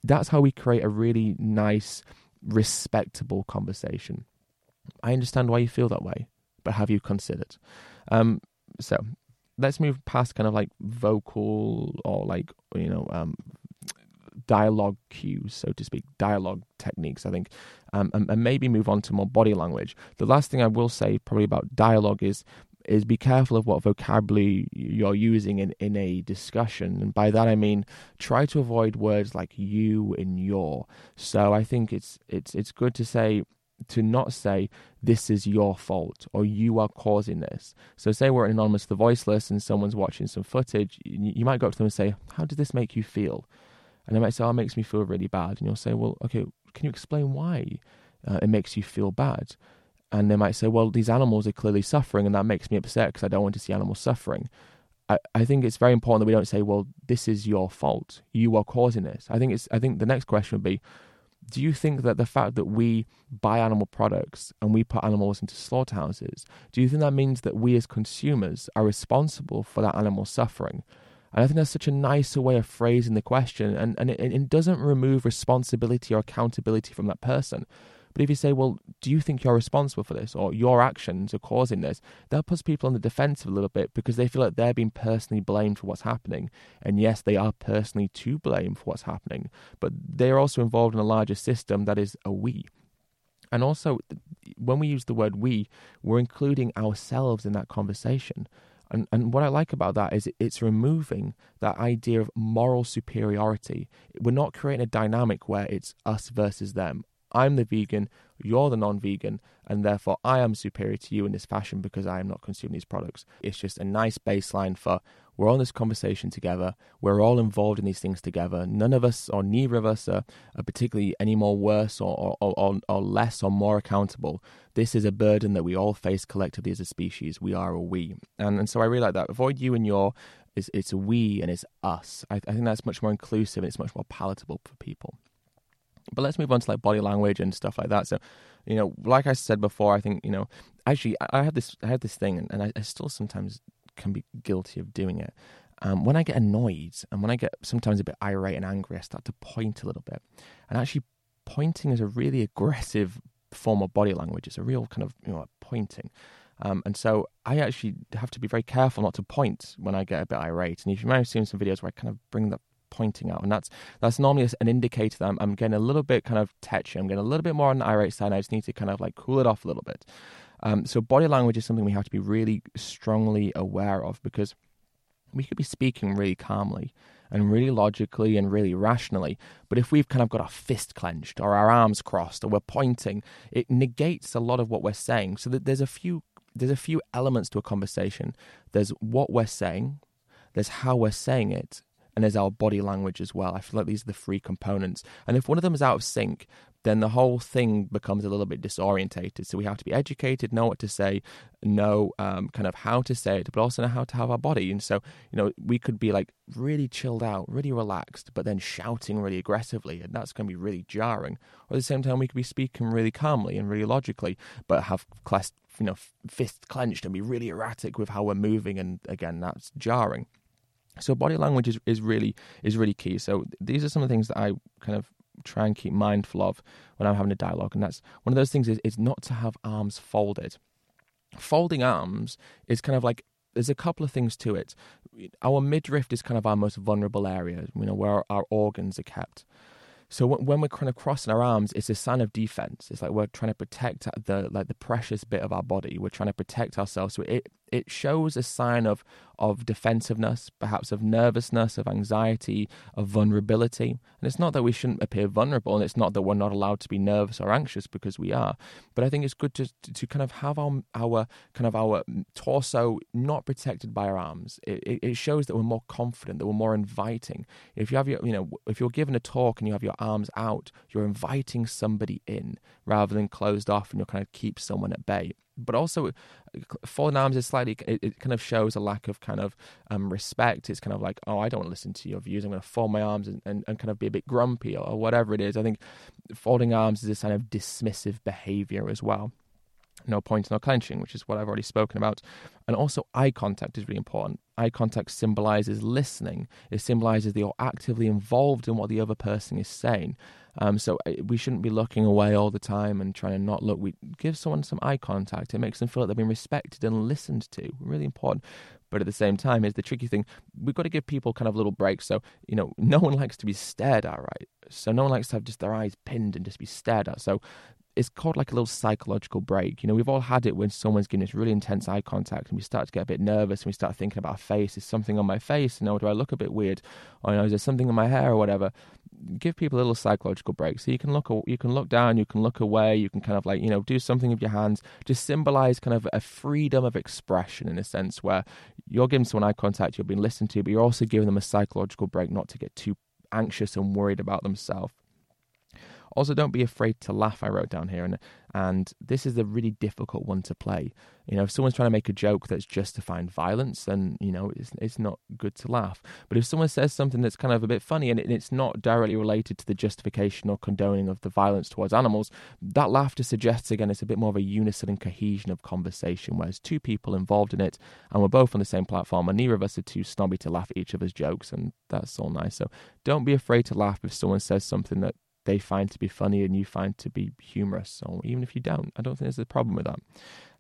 that's how we create a really nice, respectable conversation. I understand why you feel that way, but have you considered? Um, so let's move past kind of like vocal or like you know um, dialogue cues, so to speak, dialogue techniques, I think, um, and, and maybe move on to more body language. The last thing I will say, probably about dialogue, is is be careful of what vocabulary you're using in, in a discussion. And by that I mean try to avoid words like you and your. So I think it's it's it's good to say to not say this is your fault or you are causing this. So say we're anonymous the voiceless and someone's watching some footage, you might go up to them and say, How does this make you feel? And they might say, Oh, it makes me feel really bad. And you'll say, Well, okay, can you explain why uh, it makes you feel bad? and they might say, well, these animals are clearly suffering, and that makes me upset because I don't want to see animals suffering. I, I think it's very important that we don't say, well, this is your fault. You are causing this. I think it's I think the next question would be, do you think that the fact that we buy animal products and we put animals into slaughterhouses, do you think that means that we as consumers are responsible for that animal suffering? And I think that's such a nicer way of phrasing the question, and, and it, it doesn't remove responsibility or accountability from that person. But if you say, well, do you think you're responsible for this or your actions are causing this, that puts people on the defensive a little bit because they feel like they're being personally blamed for what's happening. And yes, they are personally to blame for what's happening, but they're also involved in a larger system that is a we. And also, when we use the word we, we're including ourselves in that conversation. And, and what I like about that is it's removing that idea of moral superiority. We're not creating a dynamic where it's us versus them, I'm the vegan, you're the non vegan, and therefore I am superior to you in this fashion because I am not consuming these products. It's just a nice baseline for we're on this conversation together, we're all involved in these things together. None of us, or neither of us, are, are particularly any more worse or, or, or, or less or more accountable. This is a burden that we all face collectively as a species. We are a we. And, and so I really like that. Avoid you and your it's, it's we and it's us. I, I think that's much more inclusive and it's much more palatable for people. But let's move on to like body language and stuff like that. So, you know, like I said before, I think you know, actually, I have this, I have this thing, and, I, I still sometimes can be guilty of doing it. Um, when I get annoyed and when I get sometimes a bit irate and angry, I start to point a little bit. And actually, pointing is a really aggressive form of body language. It's a real kind of you know pointing. Um, and so I actually have to be very careful not to point when I get a bit irate. And if you might have seen some videos where I kind of bring that pointing out, and that's that's normally an indicator that I'm, I'm getting a little bit kind of tetchy. I'm getting a little bit more on the irate side. I just need to kind of like cool it off a little bit. Um, so body language is something we have to be really strongly aware of because we could be speaking really calmly and really logically and really rationally. But if we've kind of got our fist clenched or our arms crossed or we're pointing, it negates a lot of what we're saying. So that there's a few there's a few elements to a conversation. There's what we're saying, there's how we're saying it, and there's our body language as well. I feel like these are the three components. And if one of them is out of sync, then the whole thing becomes a little bit disorientated. So we have to be educated, know what to say, know um, kind of how to say it, but also know how to have our body. And so, you know, we could be like really chilled out, really relaxed, but then shouting really aggressively, and that's going to be really jarring. Or at the same time, we could be speaking really calmly and really logically, but have class, you know, fists clenched and be really erratic with how we're moving, and again, that's jarring. So body language is, is really is really key. So these are some of the things that I kind of try and keep mindful of when I'm having a dialogue, and that's one of those things is, is not to have arms folded. Folding arms is kind of like there's a couple of things to it. Our midriff is kind of our most vulnerable area, you know, where our organs are kept. So when we're kind of crossing our arms, it's a sign of defense. It's like we're trying to protect the like the precious bit of our body. We're trying to protect ourselves. So it it shows a sign of of defensiveness, perhaps of nervousness, of anxiety, of vulnerability. And it's not that we shouldn't appear vulnerable, and it's not that we're not allowed to be nervous or anxious because we are. But I think it's good to to kind of have our our kind of our torso not protected by our arms. It, it shows that we're more confident, that we're more inviting. If you have your you know if you're given a talk and you have your arms out, you're inviting somebody in rather than closed off, and you're kind of keep someone at bay but also folding arms is slightly it, it, kind of shows a lack of kind of um, respect. It's kind of like oh i don't want to listen to your views. I'm going to fold my arms and, and, and, kind of be a bit grumpy or, or whatever it is. I think folding arms is a sign of dismissive behavior as well no points, no clenching, which is what I've already spoken about. And also, eye contact is really important. Eye contact symbolizes listening, it symbolizes that you're actively involved in what the other person is saying. Um, so uh, we shouldn't be looking away all the time and trying to not look. We give someone some eye contact. It makes them feel like they've been respected and listened to. Really important. But at the same time, is the tricky thing. We've got to give people kind of little breaks. So, you know, no one likes to be stared at, right? So no one likes to have just their eyes pinned and just be stared at. So it's called like a little psychological break. You know, we've all had it when someone's giving us really intense eye contact and we start to get a bit nervous and we start thinking about our face. Is something on my face? You know, do I look a bit weird? Or you know, is there something in my hair or whatever? Give people a little psychological break. So you can look, you can look down, you can look away, you can kind of like, you know, do something with your hands. Just symbolize kind of a freedom of expression in a sense where you're giving someone eye contact, you're being listened to, but you're also giving them a psychological break not to get too anxious and worried about themselves. Also, don't be afraid to laugh. I wrote down here, and and this is a really difficult one to play. You know, if someone's trying to make a joke that's justifying violence, then you know it's it's not good to laugh. But if someone says something that's kind of a bit funny and it's not directly related to the justification or condoning of the violence towards animals, that laughter suggests again it's a bit more of a unison and cohesion of conversation, whereas two people involved in it and we're both on the same platform, and neither of us are too snobby to laugh at each other's jokes, and that's all nice. So don't be afraid to laugh if someone says something that they find to be funny and you find to be humorous, or even if you don't. I don't think there's a problem with that.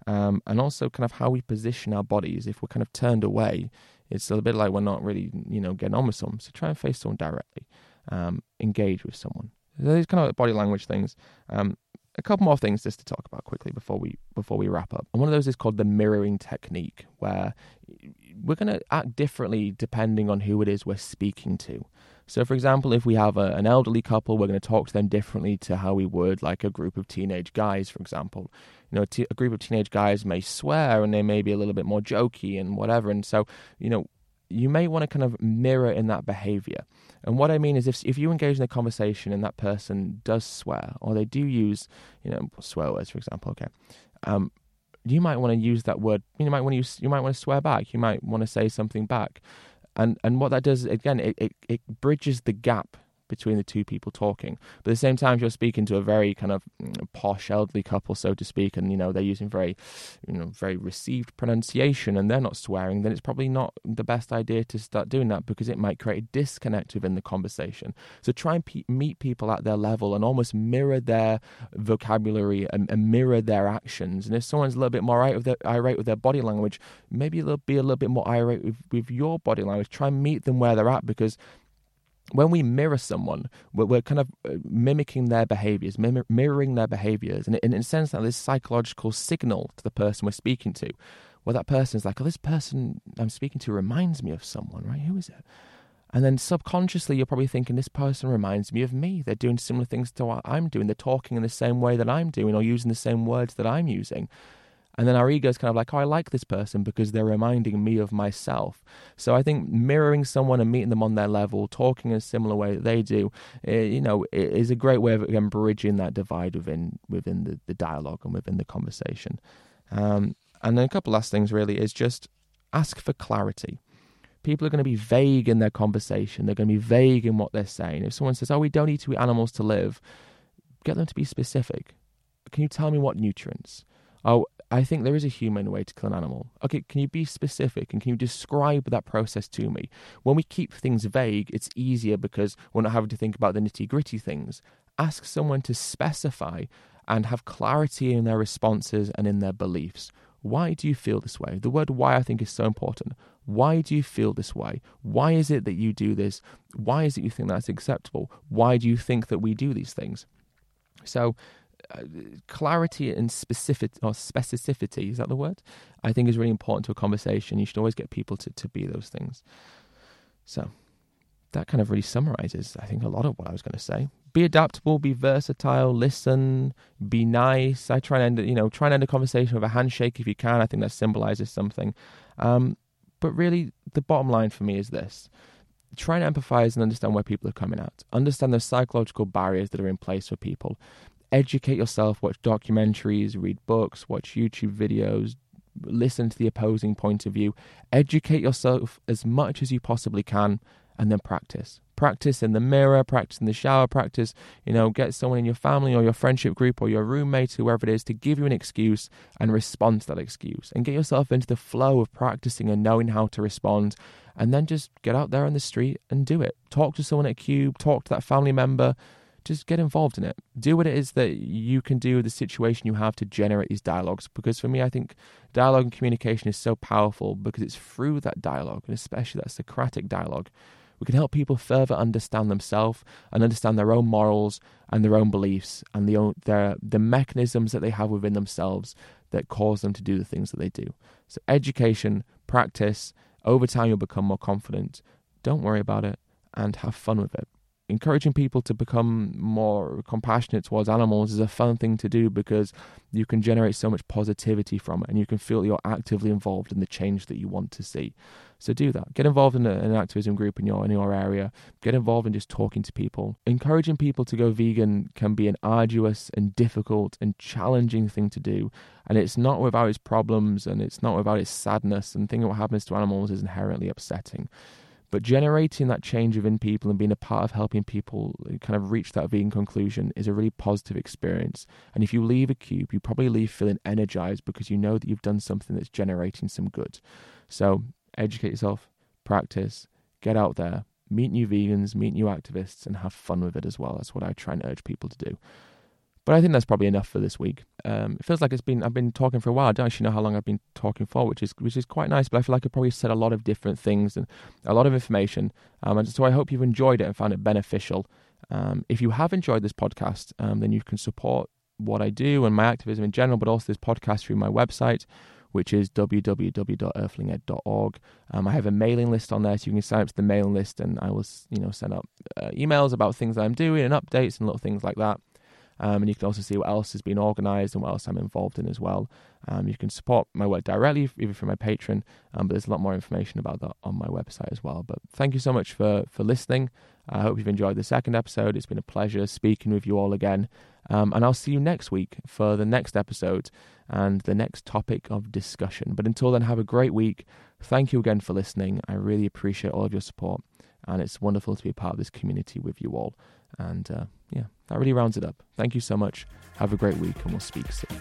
Um, and also, kind of how we position our bodies. If we're kind of turned away, it's a bit like we're not really, you know, getting on with someone. So try and face someone directly. Um, engage with someone. So These kind of body language things. Um, a couple more things just to talk about quickly before we before we wrap up. And one of those is called the mirroring technique, where we're going to act differently depending on who it is we're speaking to. So, for example, if we have a, an elderly couple, we're going to talk to them differently to how we would like a group of teenage guys, for example. You know, t- a group of teenage guys may swear and they may be a little bit more jokey and whatever. And so, you know, you may want to kind of mirror in that behavior. And what I mean is, if if you engage in a conversation and that person does swear or they do use, you know, swear words, for example, okay, um, you might want to use that word. You might want to use. You might want to swear back. You might want to say something back and and what that does again it, it, it bridges the gap between the two people talking. But at the same time, if you're speaking to a very kind of mm, posh elderly couple, so to speak, and you know they're using very, you know, very received pronunciation, and they're not swearing. Then it's probably not the best idea to start doing that because it might create a disconnect within the conversation. So try and pe- meet people at their level and almost mirror their vocabulary and, and, mirror their actions. And if someone's a little bit more irate with their, irate with their body language, maybe they'll be a little bit more irate with, with your body language. Try and meet them where they're at because when we mirror someone, we're, we're, kind of uh, mimicking their behaviors, mim- mirroring their behaviors, and in, in a sense, that this psychological signal to the person we're speaking to, where that person is like, "Oh, this person I'm speaking to reminds me of someone, right? Who is it?" And then subconsciously, you're probably thinking, "This person reminds me of me. They're doing similar things to what I'm doing. They're talking in the same way that I'm doing, or using the same words that I'm using." And then our ego is kind of like, oh, I like this person because they're reminding me of myself. So I think mirroring someone and meeting them on their level, talking in a similar way that they do, it, eh, you know, is a great way of again, bridging that divide within within the, the dialogue and within the conversation. Um, and then a couple last things really is just ask for clarity. People are going to be vague in their conversation. They're going to be vague in what they're saying. If someone says, "Oh, we don't need to eat animals to live," get them to be specific. Can you tell me what nutrients? Oh, I think there is a human way to kill an animal. Okay, can you be specific and can you describe that process to me? When we keep things vague, it's easier because we're not having to think about the nitty gritty things. Ask someone to specify and have clarity in their responses and in their beliefs. Why do you feel this way? The word why I think is so important. Why do you feel this way? Why is it that you do this? Why is it you think that's acceptable? Why do you think that we do these things? So, clarity and specific or specificity is that the word? I think is really important to a conversation. You should always get people to, to be those things. So that kind of really summarizes i think a lot of what i was going to say. Be adaptable be versatile listen be nice. I try and end you know try and end a conversation with a handshake if you can. I think that symbolizes something. Um, but really the bottom line for me is this. Try and empathize and understand where people are coming at. Understand the psychological barriers that are in place for people educate yourself, watch documentaries, read books, watch YouTube videos, listen to the opposing point of view, educate yourself as much as you possibly can, and then practice. Practice in the mirror, practice in the shower, practice, you know, get someone in your family or your friendship group or your roommate, whoever it is, to give you an excuse and respond to that excuse. And get yourself into the flow of practicing and knowing how to respond. And then just get out there on the street and do it. Talk to someone at Cube, talk to that family member, just get involved in it. Do what it is that you can do, with the situation you have to generate these dialogues. Because for me, I think dialogue and communication is so powerful because it's through that dialogue, and especially that Socratic dialogue, we can help people further understand themselves and understand their own morals and their own beliefs and the their the mechanisms that they have within themselves that cause them to do the things that they do. So education, practice, over time you'll become more confident. Don't worry about it and have fun with it encouraging people to become more compassionate towards animals is a fun thing to do because you can generate so much positivity from it and you can feel you're actively involved in the change that you want to see. So do that. Get involved in a, an activism group in your in your area. Get involved in just talking to people. Encouraging people to go vegan can be an arduous and difficult and challenging thing to do, and it's not without its problems and it's not without its sadness. And thinking what happens to animals is inherently upsetting. But generating that change within people and being a part of helping people uh, kind of reach that vegan conclusion is a really positive experience. And if you leave a cube, you probably leave feeling energized because you know that you've done something that's generating some good. So educate yourself, practice, get out there, meet new vegans, meet new activists, and have fun with it as well. That's what I try and urge people to do. But I think that's probably enough for this week. Um, it feels like it's been I've been talking for a while. I don't actually know how long I've been talking for, which is which is quite nice. But I feel like I've probably said a lot of different things and a lot of information. Um, and so I hope you've enjoyed it and found it beneficial. Um, if you have enjoyed this podcast, um, then you can support what I do and my activism in general, but also this podcast through my website, which is www.earthlinged.org. Um, I have a mailing list on there, so you can sign up to the mailing list, and I will, you know, send out uh, emails about things that I'm doing and updates and little things like that. Um, and you can also see what else has been organised and what else I'm involved in as well. Um, you can support my work directly, even from my Patreon, um, but there's a lot more information about that on my website as well. But thank you so much for, for listening. I hope you've enjoyed the second episode. It's been a pleasure speaking with you all again. Um, and I'll see you next week for the next episode and the next topic of discussion. But until then, have a great week. Thank you again for listening. I really appreciate all of your support. And it's wonderful to be a part of this community with you all. And uh, that really rounds it up. Thank you so much. Have a great week, and we'll speak soon.